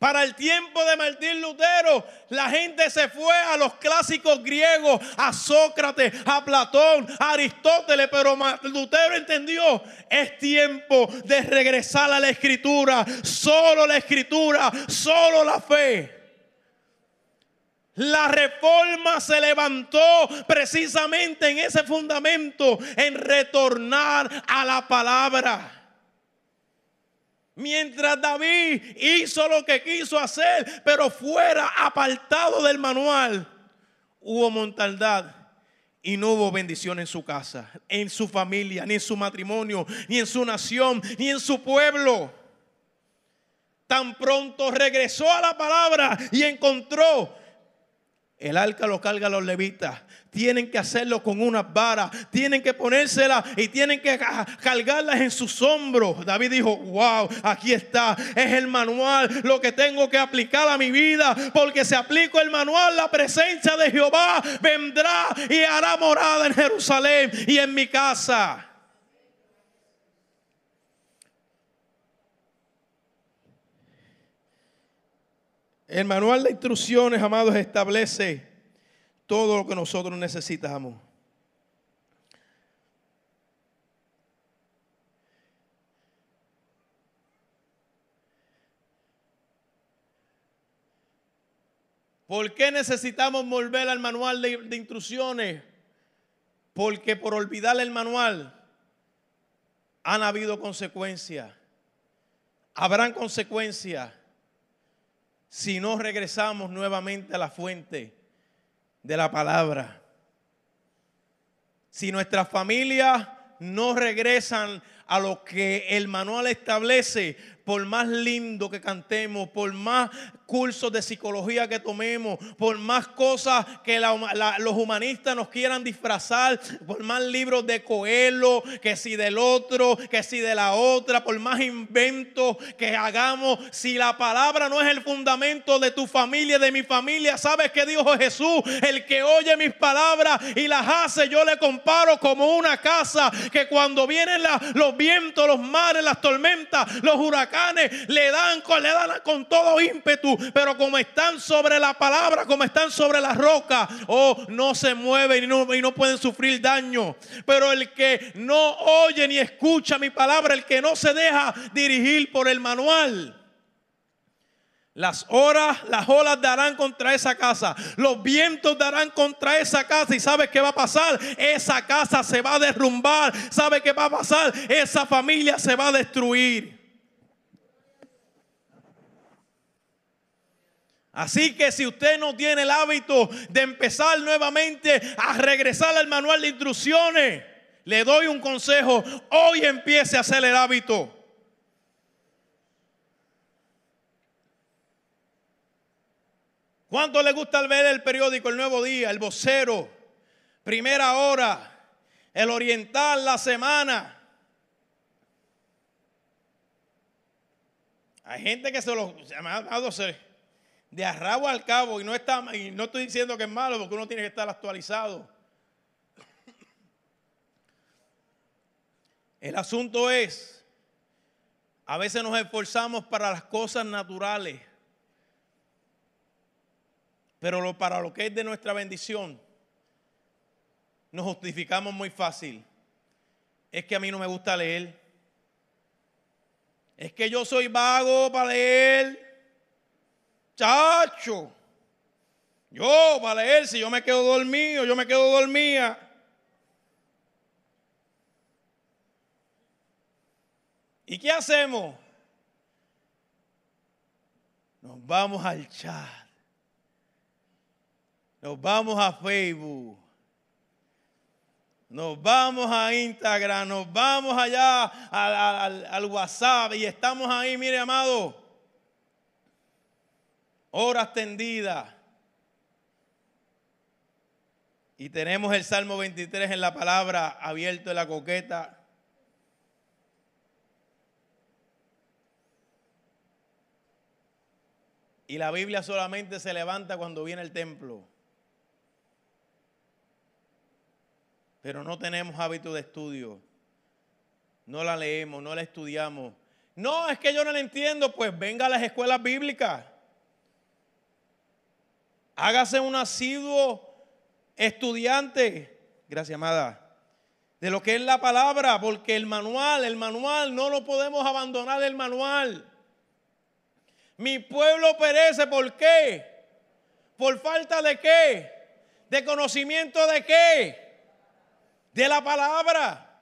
Para el tiempo de Martín Lutero, la gente se fue a los clásicos griegos, a Sócrates, a Platón, a Aristóteles, pero Lutero entendió, es tiempo de regresar a la escritura, solo la escritura, solo la fe. La reforma se levantó precisamente en ese fundamento, en retornar a la palabra. Mientras David hizo lo que quiso hacer, pero fuera apartado del manual, hubo mortandad y no hubo bendición en su casa, en su familia, ni en su matrimonio, ni en su nación, ni en su pueblo. Tan pronto regresó a la palabra y encontró el arca lo carga los levitas. Tienen que hacerlo con unas varas. Tienen que ponérsela y tienen que cargarlas en sus hombros. David dijo, wow, aquí está. Es el manual lo que tengo que aplicar a mi vida. Porque si aplico el manual, la presencia de Jehová vendrá y hará morada en Jerusalén y en mi casa. El manual de instrucciones, amados, establece todo lo que nosotros necesitamos. ¿Por qué necesitamos volver al manual de, de, instrucciones? Porque por olvidar el manual han habido consecuencias. Habrán consecuencias si no regresamos nuevamente a la fuente de la palabra. si nuestras familias no regresan a lo que el manual establece, por más lindo que cantemos, por más cursos de psicología que tomemos, por más cosas que los humanistas nos quieran disfrazar, por más libros de Coelho, que si del otro, que si de la otra, por más inventos que hagamos, si la palabra no es el fundamento de tu familia, de mi familia, ¿sabes qué dijo Jesús? El que oye mis palabras y las hace, yo le comparo como una casa que cuando vienen los vientos, los mares, las tormentas, los huracanes, le dan, le dan con todo ímpetu pero como están sobre la palabra, como están sobre la roca, oh, no se mueven y no, y no pueden sufrir daño. Pero el que no oye ni escucha mi palabra, el que no se deja dirigir por el manual. Las horas, las olas darán contra esa casa. Los vientos darán contra esa casa. ¿Y sabe qué va a pasar? Esa casa se va a derrumbar. ¿Sabe qué va a pasar? Esa familia se va a destruir. Así que si usted no tiene el hábito de empezar nuevamente a regresar al manual de instrucciones, le doy un consejo, hoy empiece a hacer el hábito. ¿Cuánto le gusta ver el periódico El Nuevo Día, El Vocero, Primera Hora, El Oriental, La Semana? Hay gente que se lo ha dado de arrabo al cabo y no, está, y no estoy diciendo que es malo porque uno tiene que estar actualizado. El asunto es, a veces nos esforzamos para las cosas naturales, pero lo, para lo que es de nuestra bendición, nos justificamos muy fácil. Es que a mí no me gusta leer. Es que yo soy vago para leer. Chacho, yo para leer, si yo me quedo dormido, yo me quedo dormida. ¿Y qué hacemos? Nos vamos al chat. Nos vamos a Facebook. Nos vamos a Instagram. Nos vamos allá al, al WhatsApp. Y estamos ahí, mire, amado horas tendidas. Y tenemos el Salmo 23 en la palabra abierto en la coqueta. Y la Biblia solamente se levanta cuando viene el templo. Pero no tenemos hábito de estudio. No la leemos, no la estudiamos. No, es que yo no la entiendo. Pues venga a las escuelas bíblicas. Hágase un asiduo estudiante, gracias amada, de lo que es la palabra, porque el manual, el manual, no lo podemos abandonar el manual. Mi pueblo perece, ¿por qué? ¿Por falta de qué? ¿De conocimiento de qué? De la palabra.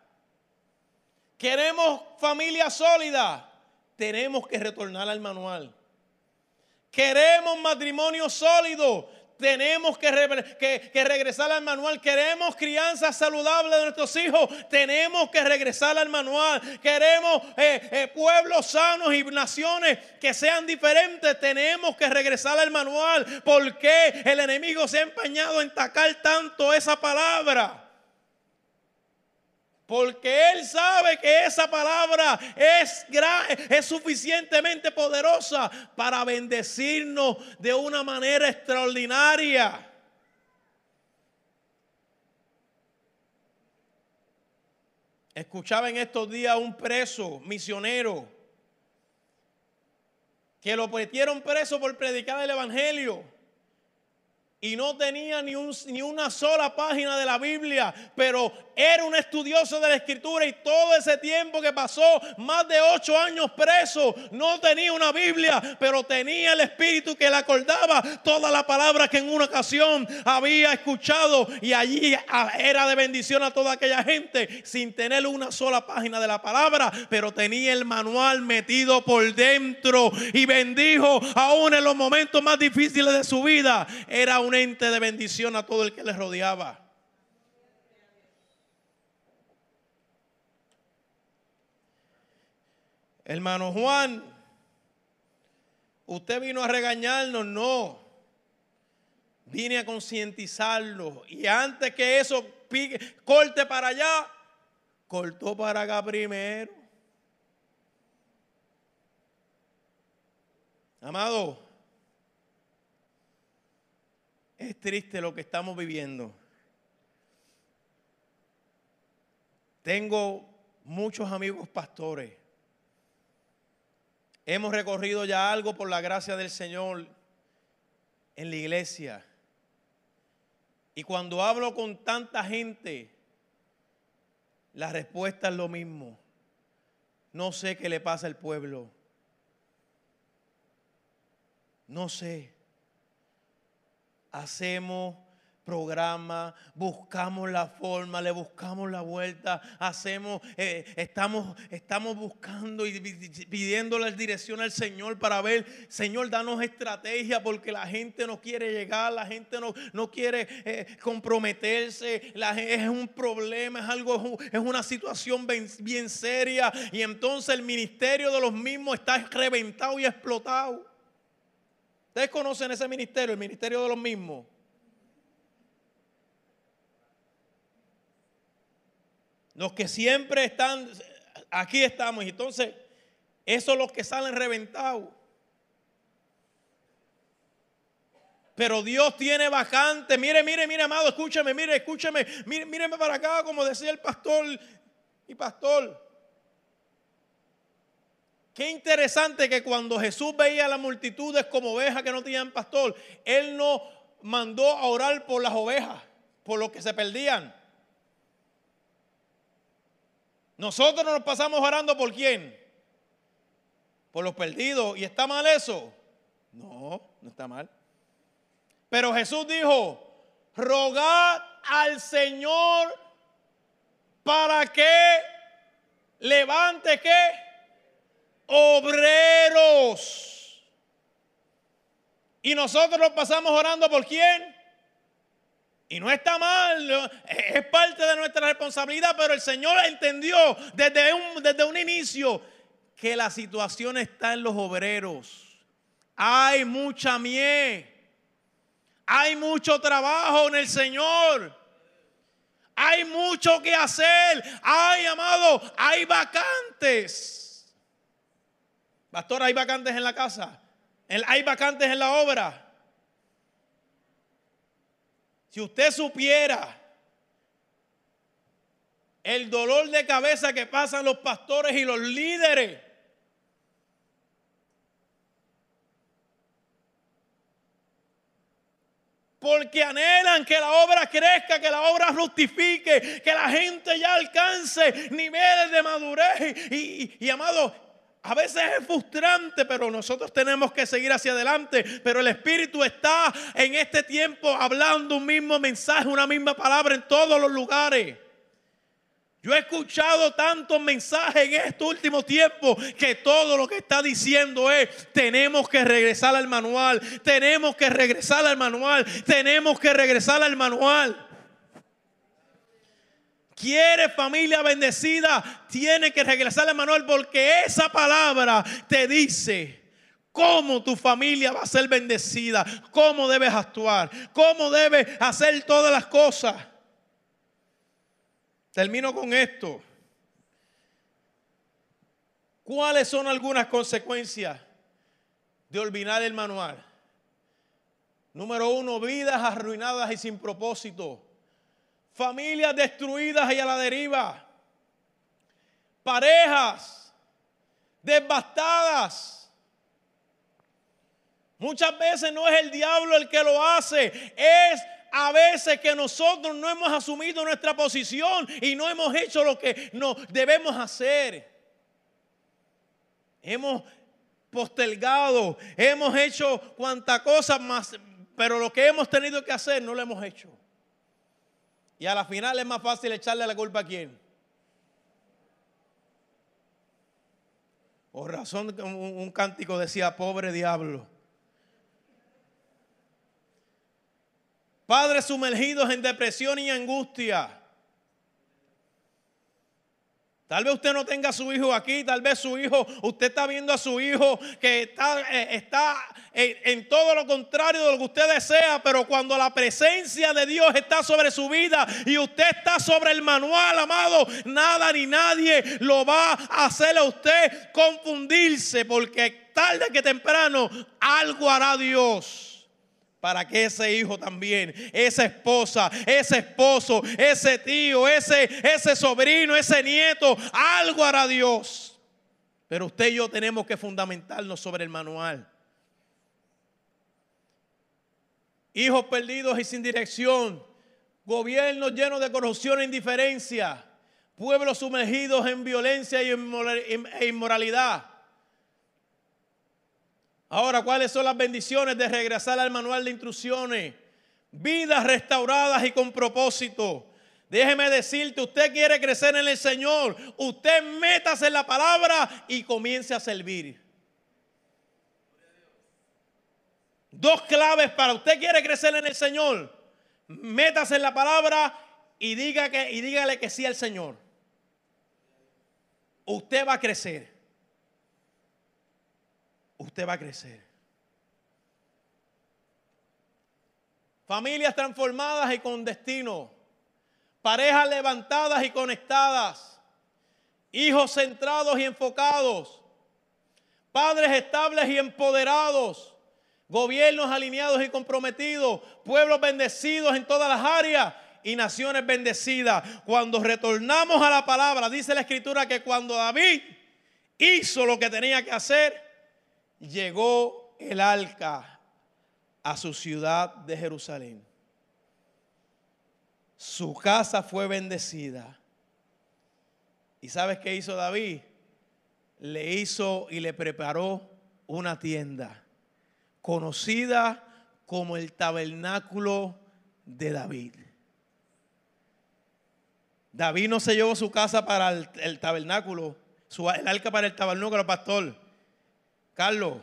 Queremos familia sólida, tenemos que retornar al manual. Queremos matrimonio sólido. Tenemos que, regresar al manual. Queremos crianza saludable de nuestros hijos. Tenemos que regresar al manual. Queremos eh, eh, pueblos sanos y naciones que sean diferentes. Tenemos que regresar al manual. ¿Por qué el enemigo se ha empeñado en tacar tanto esa palabra? Porque Él sabe que esa palabra es, es suficientemente poderosa para bendecirnos de una manera extraordinaria. Escuchaba en estos días un preso misionero que lo metieron preso por predicar el Evangelio y no tenía ni, un, ni, una sola página de la Biblia, pero era un estudioso de la escritura y todo ese tiempo que pasó, más de ocho años preso, no tenía una Biblia, pero tenía el Espíritu que le acordaba toda la palabra que en una ocasión había escuchado y allí era de bendición a toda aquella gente sin tener una sola página de la palabra, pero tenía el manual metido por dentro y bendijo aún en los momentos más difíciles de su vida. Era un ente de bendición a todo el que le rodeaba. Hermano Juan, usted vino a regañarnos, no. Vine a concientizarlo. Y antes que eso corte para allá, cortó para acá primero. Amado, es triste lo que estamos viviendo. Tengo muchos amigos pastores. Hemos recorrido ya algo por la gracia del Señor en la iglesia. Y cuando hablo con tanta gente, la respuesta es lo mismo. No sé qué le pasa al pueblo. No sé. Hacemos programa, buscamos la forma, le buscamos la vuelta, hacemos, eh, estamos, estamos buscando y pidiendo la dirección al Señor para ver, Señor, danos estrategia porque la gente no quiere llegar, la gente no, no quiere eh, comprometerse, la, es un problema, es algo, es una situación bien, bien seria y entonces el ministerio de los mismos está reventado y explotado. Ustedes conocen ese ministerio, el ministerio de los mismos. Los que siempre están, aquí estamos. Y entonces, esos son los que salen reventados. Pero Dios tiene vacante. Mire, mire, mire, amado, escúcheme, mire, escúcheme. Mire, míreme para acá, como decía el pastor y pastor. Qué interesante que cuando Jesús veía a las multitudes como ovejas que no tenían pastor, Él no mandó a orar por las ovejas, por los que se perdían. Nosotros nos pasamos orando por quién? Por los perdidos. ¿Y está mal eso? No, no está mal. Pero Jesús dijo, rogad al Señor para que levante qué? Obreros. Y nosotros nos pasamos orando por quién? Y no está mal, es parte de nuestra responsabilidad, pero el Señor entendió desde un, desde un inicio que la situación está en los obreros. Hay mucha miel, hay mucho trabajo en el Señor. Hay mucho que hacer. Hay, amado, hay vacantes. Pastor, hay vacantes en la casa. Hay vacantes en la obra. Si usted supiera el dolor de cabeza que pasan los pastores y los líderes, porque anhelan que la obra crezca, que la obra fructifique, que la gente ya alcance niveles de madurez. Y, y amado, a veces es frustrante, pero nosotros tenemos que seguir hacia adelante. Pero el Espíritu está en este tiempo hablando un mismo mensaje, una misma palabra en todos los lugares. Yo he escuchado tantos mensajes en este último tiempo que todo lo que está diciendo es, tenemos que regresar al manual, tenemos que regresar al manual, tenemos que regresar al manual quiere familia bendecida, tiene que regresar a Manuel porque esa palabra te dice cómo tu familia va a ser bendecida, cómo debes actuar, cómo debes hacer todas las cosas. Termino con esto. ¿Cuáles son algunas consecuencias de olvidar el manual? Número uno, vidas arruinadas y sin propósito familias destruidas y a la deriva, parejas devastadas. Muchas veces no es el diablo el que lo hace, es a veces que nosotros no hemos asumido nuestra posición y no hemos hecho lo que nos debemos hacer. Hemos postergado, hemos hecho cuanta cosa más, pero lo que hemos tenido que hacer no lo hemos hecho. Y a la final es más fácil echarle la culpa a quién. Por razón que un, cántico decía, pobre diablo. Padres sumergidos en depresión y angustia. Tal vez usted no tenga a su hijo aquí, tal vez su hijo, usted está viendo a su hijo que está, eh, está en, en, todo lo contrario de lo que usted desea, pero cuando la presencia de Dios está sobre su vida y usted está sobre el manual, amado, nada ni nadie lo va a hacer a usted confundirse, porque tarde que temprano algo hará Dios para que ese hijo también, esa esposa, ese esposo, ese tío, ese, ese sobrino, ese nieto, algo hará Dios. Pero usted y yo tenemos que fundamentarnos sobre el manual. Hijos perdidos y sin dirección, gobiernos llenos de corrupción e indiferencia, pueblos sumergidos en violencia e inmoralidad Ahora, ¿cuáles son las bendiciones de regresar al manual de instrucciones? Vidas restauradas y con propósito. Déjeme decirte, usted quiere crecer en el Señor, usted métase en la palabra y comience a servir. Dos claves para usted quiere crecer en el Señor. Métase en la palabra y, diga que, y dígale que sí al Señor. Usted va a crecer usted va a crecer. Familias transformadas y con destino. Parejas levantadas y conectadas. Hijos centrados y enfocados. Padres estables y empoderados. Gobiernos alineados y comprometidos. Pueblos bendecidos en todas las áreas y naciones bendecidas. Cuando retornamos a la palabra, dice la escritura que cuando David hizo lo que tenía que hacer, llegó el arca a su ciudad de Jerusalén. Su casa fue bendecida. ¿Y sabes qué hizo David? Le hizo y le preparó una tienda conocida como el tabernáculo de David. David no se llevó su casa para el, tabernáculo, su, el arca para el tabernáculo, pastor. Carlos,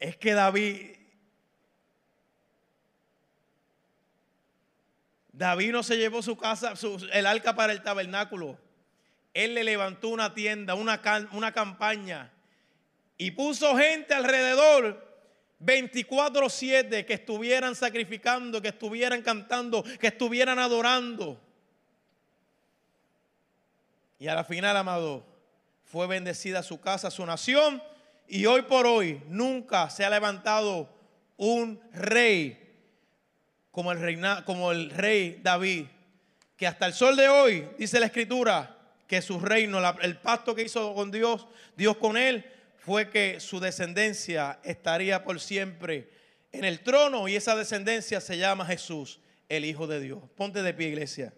es que David, David no se llevó su casa, el arca para el tabernáculo. Él le levantó una tienda, una, una campaña y puso gente alrededor 24-7 que estuvieran sacrificando, que estuvieran cantando, que estuvieran adorando. Y a la final, amado, fue bendecida su casa, su nación, y hoy por hoy nunca se ha levantado un rey como el, reina, como el rey David, que hasta el sol de hoy, dice la escritura, que su reino, el pacto que hizo con Dios, Dios con él, fue que su descendencia estaría por siempre en el trono y esa descendencia se llama Jesús, el Hijo de Dios. Ponte de pie, iglesia.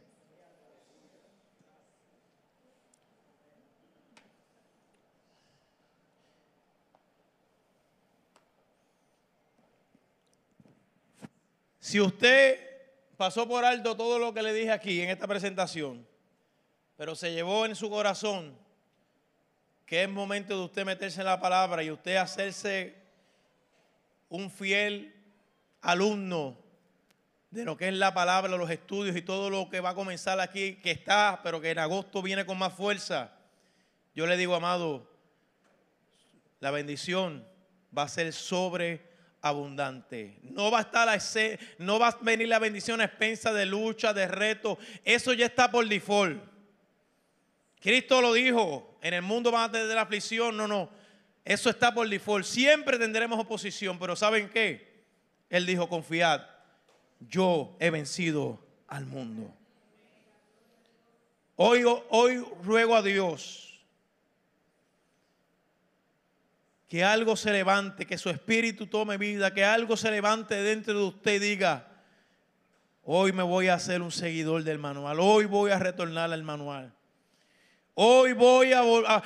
Si usted pasó por alto todo lo que le dije aquí en esta presentación, pero se llevó en su corazón que es momento de usted meterse en la palabra y usted hacerse un fiel alumno de lo que es la palabra, los estudios y todo lo que va a comenzar aquí, que está, pero que en agosto viene con más fuerza. Yo le digo, amado, la bendición va a ser sobre abundante. No va a estar no va a venir la bendición a expensa de lucha, de reto. Eso ya está por default. Cristo lo dijo, en el mundo van a tener la aflicción. No, no. Eso está por default. Siempre tendremos oposición, pero ¿saben qué? Él dijo, confiad, yo he vencido al mundo. Hoy, hoy ruego a Dios que algo se levante, que su espíritu tome vida, que algo se levante dentro de usted y diga, hoy me voy a hacer un seguidor del manual, hoy voy a retornar al manual. Hoy voy a,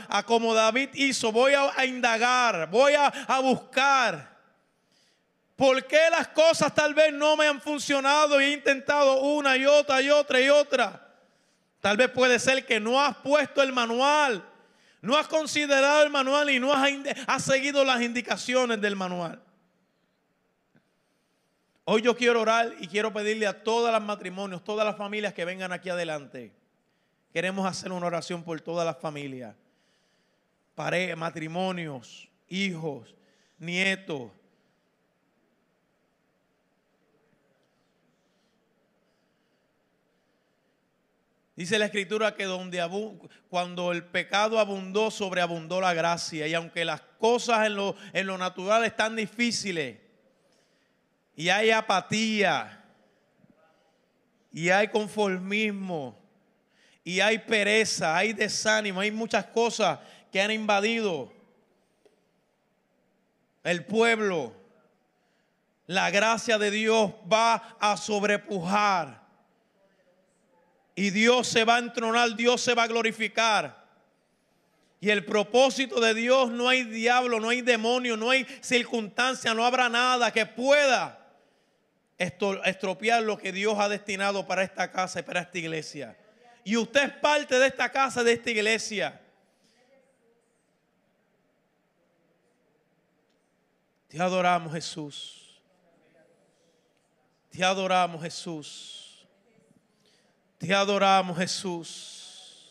a, como David hizo, voy a, indagar, voy a, a buscar. ¿Por qué las cosas tal vez no me han funcionado y he intentado una y otra y otra y otra? Tal vez puede ser que no has puesto el manual no has considerado el manual y no has, seguido las indicaciones del manual. Hoy yo quiero orar y quiero pedirle a todas las matrimonios, todas las familias que vengan aquí adelante, Queremos hacer una oración por toda la familia, parejas, matrimonios, hijos, nietos. Dice la escritura que donde cuando el pecado abundó, sobreabundó la gracia. Y aunque las cosas en lo, en lo natural están difíciles, y hay apatía, y hay conformismo, y hay pereza, hay desánimo, hay muchas cosas que han invadido el pueblo. La gracia de Dios va a sobrepujar. Y Dios se va a entronar, Dios se va a glorificar. Y el propósito de Dios no hay diablo, no hay demonio, no hay circunstancia, no habrá nada que pueda estropear lo que Dios ha destinado para esta casa y para esta iglesia. Y usted es parte de esta casa, de esta iglesia. Te adoramos Jesús. Te adoramos Jesús. Te adoramos Jesús.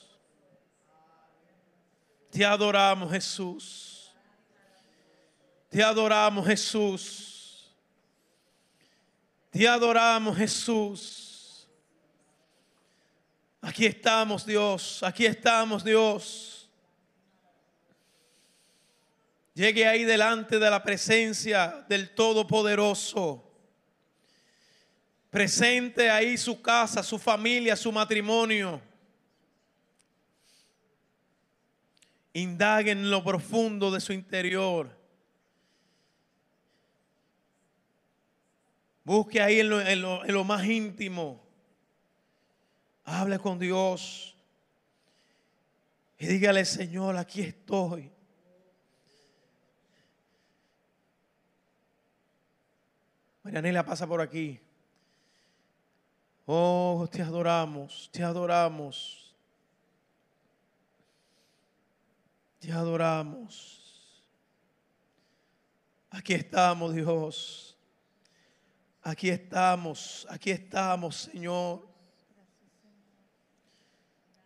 Te adoramos Jesús. Te adoramos Jesús. Te adoramos Jesús. Aquí estamos, Dios. Aquí estamos, Dios. Llegue ahí delante de la presencia del Todopoderoso. Presente ahí su casa, su familia, su matrimonio. Indague en lo profundo de su interior. Busque ahí en lo, en lo más íntimo Hable con Dios. Y dígale, Señor, aquí estoy. Marianela pasa por aquí. Oh, te adoramos, te adoramos. Te adoramos. Aquí estamos, Dios. Aquí estamos, aquí estamos, Señor.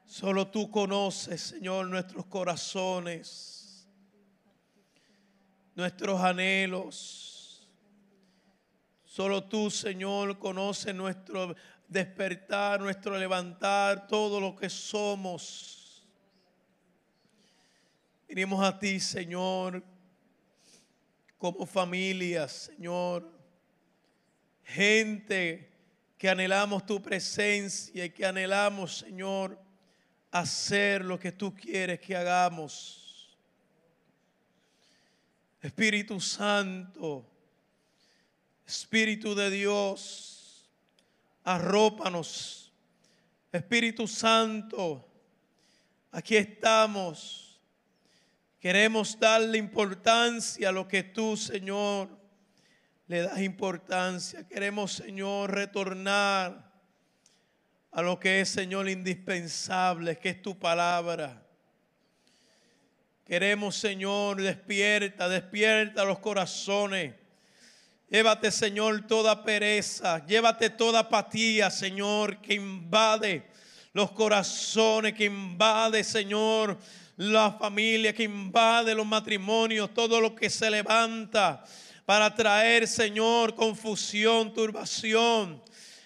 Solo tú conoces, Señor, nuestros corazones, nuestros anhelos. Solo tú, Señor, conoces nuestro despertar, nuestro levantar, todo lo que somos. Venimos a ti, Señor, como familia, Señor. Gente que anhelamos tu presencia y que anhelamos, Señor, hacer lo que tú quieres que hagamos. Espíritu Santo, Espíritu de Dios, arrópanos. Espíritu Santo, aquí estamos. Queremos darle importancia a lo que tú, Señor, le das importancia. Queremos, Señor, retornar a lo que es, Señor, indispensable, que es tu palabra. Queremos, Señor, despierta, despierta los corazones. Llévate, Señor, toda pereza, llévate toda apatía, Señor, que invade los corazones, que invade, Señor, la familia, que invade los matrimonios, todo lo que se levanta para traer, Señor, confusión, turbación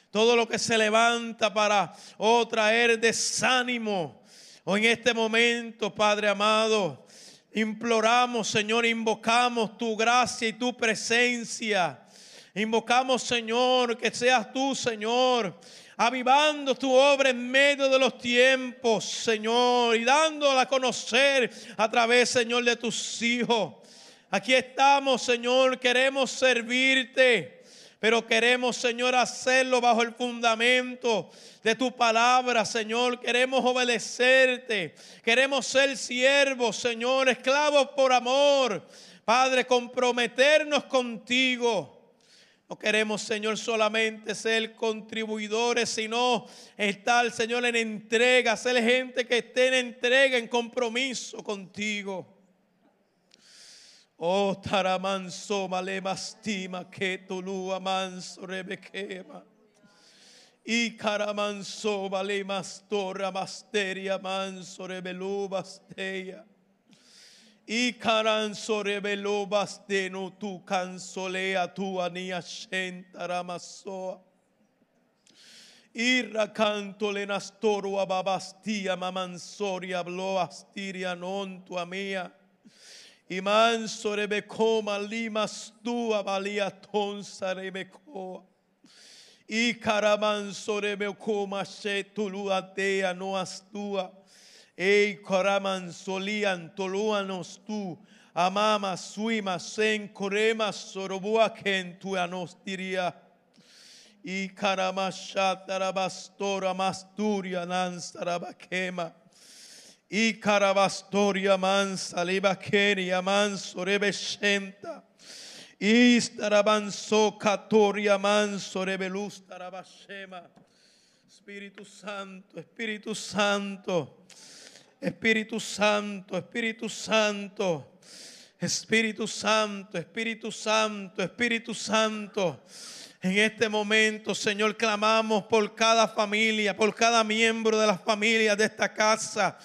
todo lo que se levanta para oh, traer desánimo. O en este momento, Padre amado, imploramos, Señor, invocamos tu gracia y tu presencia. Invocamos, Señor, que seas tú, Señor, avivando tu obra en medio de los tiempos, Señor, y dándola a conocer a través, Señor, de tus hijos. Aquí estamos, Señor, queremos servirte. Pero queremos, Señor, hacerlo bajo el fundamento de tu palabra, Señor. Queremos obedecerte. Queremos ser siervos, Señor, esclavos por amor. Padre, comprometernos contigo. No queremos, Señor, solamente ser contribuidores, sino estar, Señor, en entrega, ser gente que esté en entrega, en compromiso contigo. Oh, taramanso malemastima que lua manso rebequema. Y caramanso vale mastora masteria manso rebelu basteia. Y caranso rebelu basteno tu cansolea tu ania shentaramasoa. Irra canto le nastoro ababastia mamansoria blo astiria non tua mia. Y manso rebecoma limas tua valia tonsa rebecoa. Y caramanso rebecoma she tuluatea no astua. Ei caramanso lian toluanos tu. Amama suima sen corema sorobua ken tu anostiria. Y caramashatarabastora masturia nansarabaquema. Y carabastoria mansa libaqueria manso rebeshenta. Istarabanso catoria manso rebelus tarabashema. Espíritu Santo, Espíritu Santo, Espíritu Santo, Espíritu Santo. Espíritu Santo, Espíritu Santo, Espíritu Santo. En este momento, Señor, clamamos por cada familia, por cada miembro de las familias de esta casa.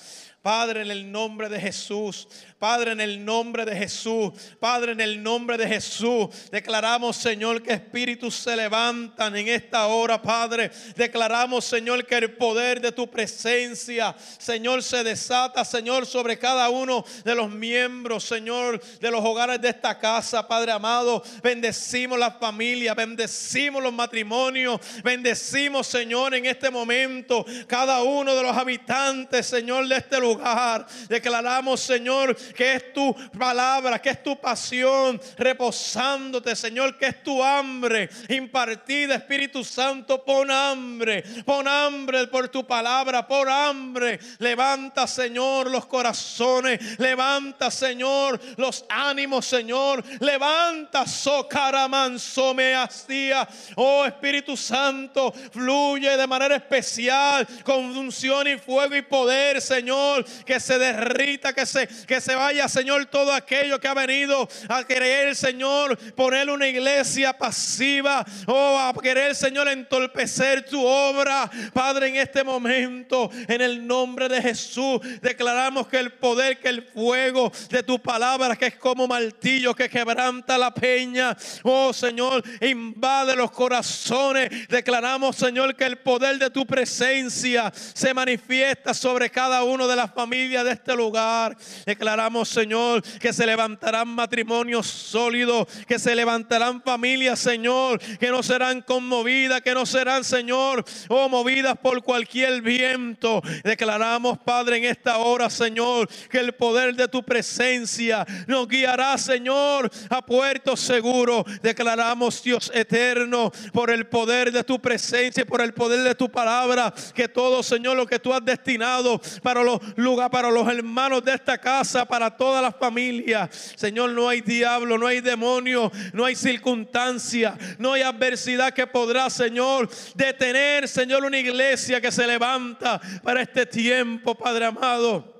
Padre, en el nombre de Jesús. Padre, en el nombre de Jesús. Padre, en el nombre de Jesús. Declaramos, Señor, que espíritus se levantan en esta hora, Padre. Declaramos, Señor, que el poder de tu presencia, Señor, se desata, Señor, sobre cada uno de los miembros, Señor, de los hogares de esta casa, Padre amado. Bendecimos las familias, bendecimos los matrimonios, bendecimos, Señor, en este momento, cada uno de los habitantes, Señor, de este lugar. Declaramos, Señor, que es tu palabra, que es tu pasión reposándote, Señor, que es tu hambre impartida, Espíritu Santo, pon hambre, pon hambre por tu palabra, por hambre. Levanta, Señor, los corazones, levanta, Señor, los ánimos, Señor, levanta, socaramanso me hastía. Oh Espíritu Santo, fluye de manera especial con unción y fuego y poder, Señor, que se derrita, que se, que se vaya, Señor, todo aquello que ha venido a querer, Señor, poner una iglesia pasiva o a querer, Señor, entorpecer tu obra. Padre, en este momento, en el nombre de Jesús, declaramos que el poder, que el fuego de tu palabra, que es como martillo que quebranta la peña, oh Señor, invade los corazones. Declaramos, Señor, que el poder de tu presencia se manifiesta sobre cada uno de las familias de este lugar. Declaramos, Señor, que se levantarán matrimonios sólidos, que se levantarán familias, Señor, que no serán conmovidas, que no serán, Señor, o movidas por cualquier viento. Declaramos, Padre, en esta hora, Señor, que el poder de tu presencia nos guiará, Señor, a puertos seguros. Declaramos, Dios eterno, por el poder de tu presencia, por el poder de tu palabra, que todo, Señor, lo que tú has destinado para los lugares, para los hermanos de esta casa, para todas las familias. Señor, no hay diablo, no hay demonio, no hay circunstancia, no hay adversidad que podrá, Señor, detener, Señor, una iglesia que se levanta para este tiempo, Padre amado.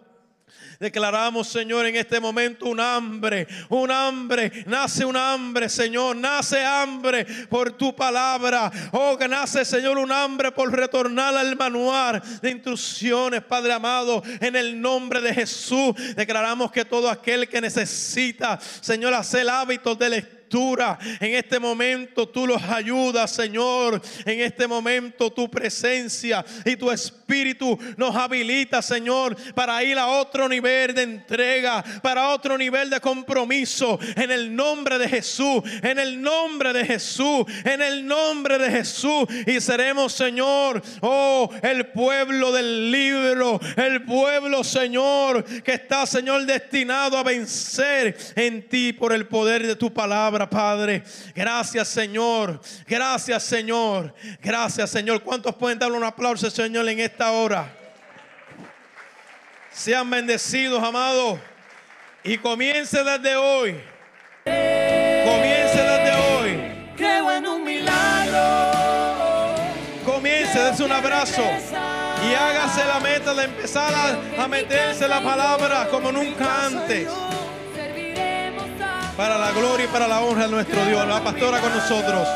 Declaramos, Señor, en este momento un hambre, un hambre, nace un hambre, Señor, nace hambre por tu palabra. Oh, que nace, Señor, un hambre por retornar al manual de instrucciones, Padre amado, en el nombre de Jesús. Declaramos que todo aquel que necesita, Señor, hacer hábitos de lectura en este momento tú los ayudas, Señor. En este momento tu presencia y tu espíritu nos habilita, Señor, para ir a otro nivel de entrega, para otro nivel de compromiso. En el nombre de Jesús, en el nombre de Jesús, en el nombre de Jesús. Y seremos, Señor, oh, el pueblo del libro, el pueblo, Señor, que está, Señor, destinado a vencer en ti por el poder de tu palabra. Padre. Gracias, Señor. Gracias, Señor. Gracias, Señor. ¿Cuántos pueden darle un aplauso, Señor, en esta hora? Sean bendecidos, amados. Y comience desde hoy. Comience desde hoy. Creo en un milagro. Comience, dése un abrazo. Y hágase la meta de empezar a, a meterse la palabra como nunca antes. Para la gloria y para la honra de nuestro Dios. La pastora con nosotros.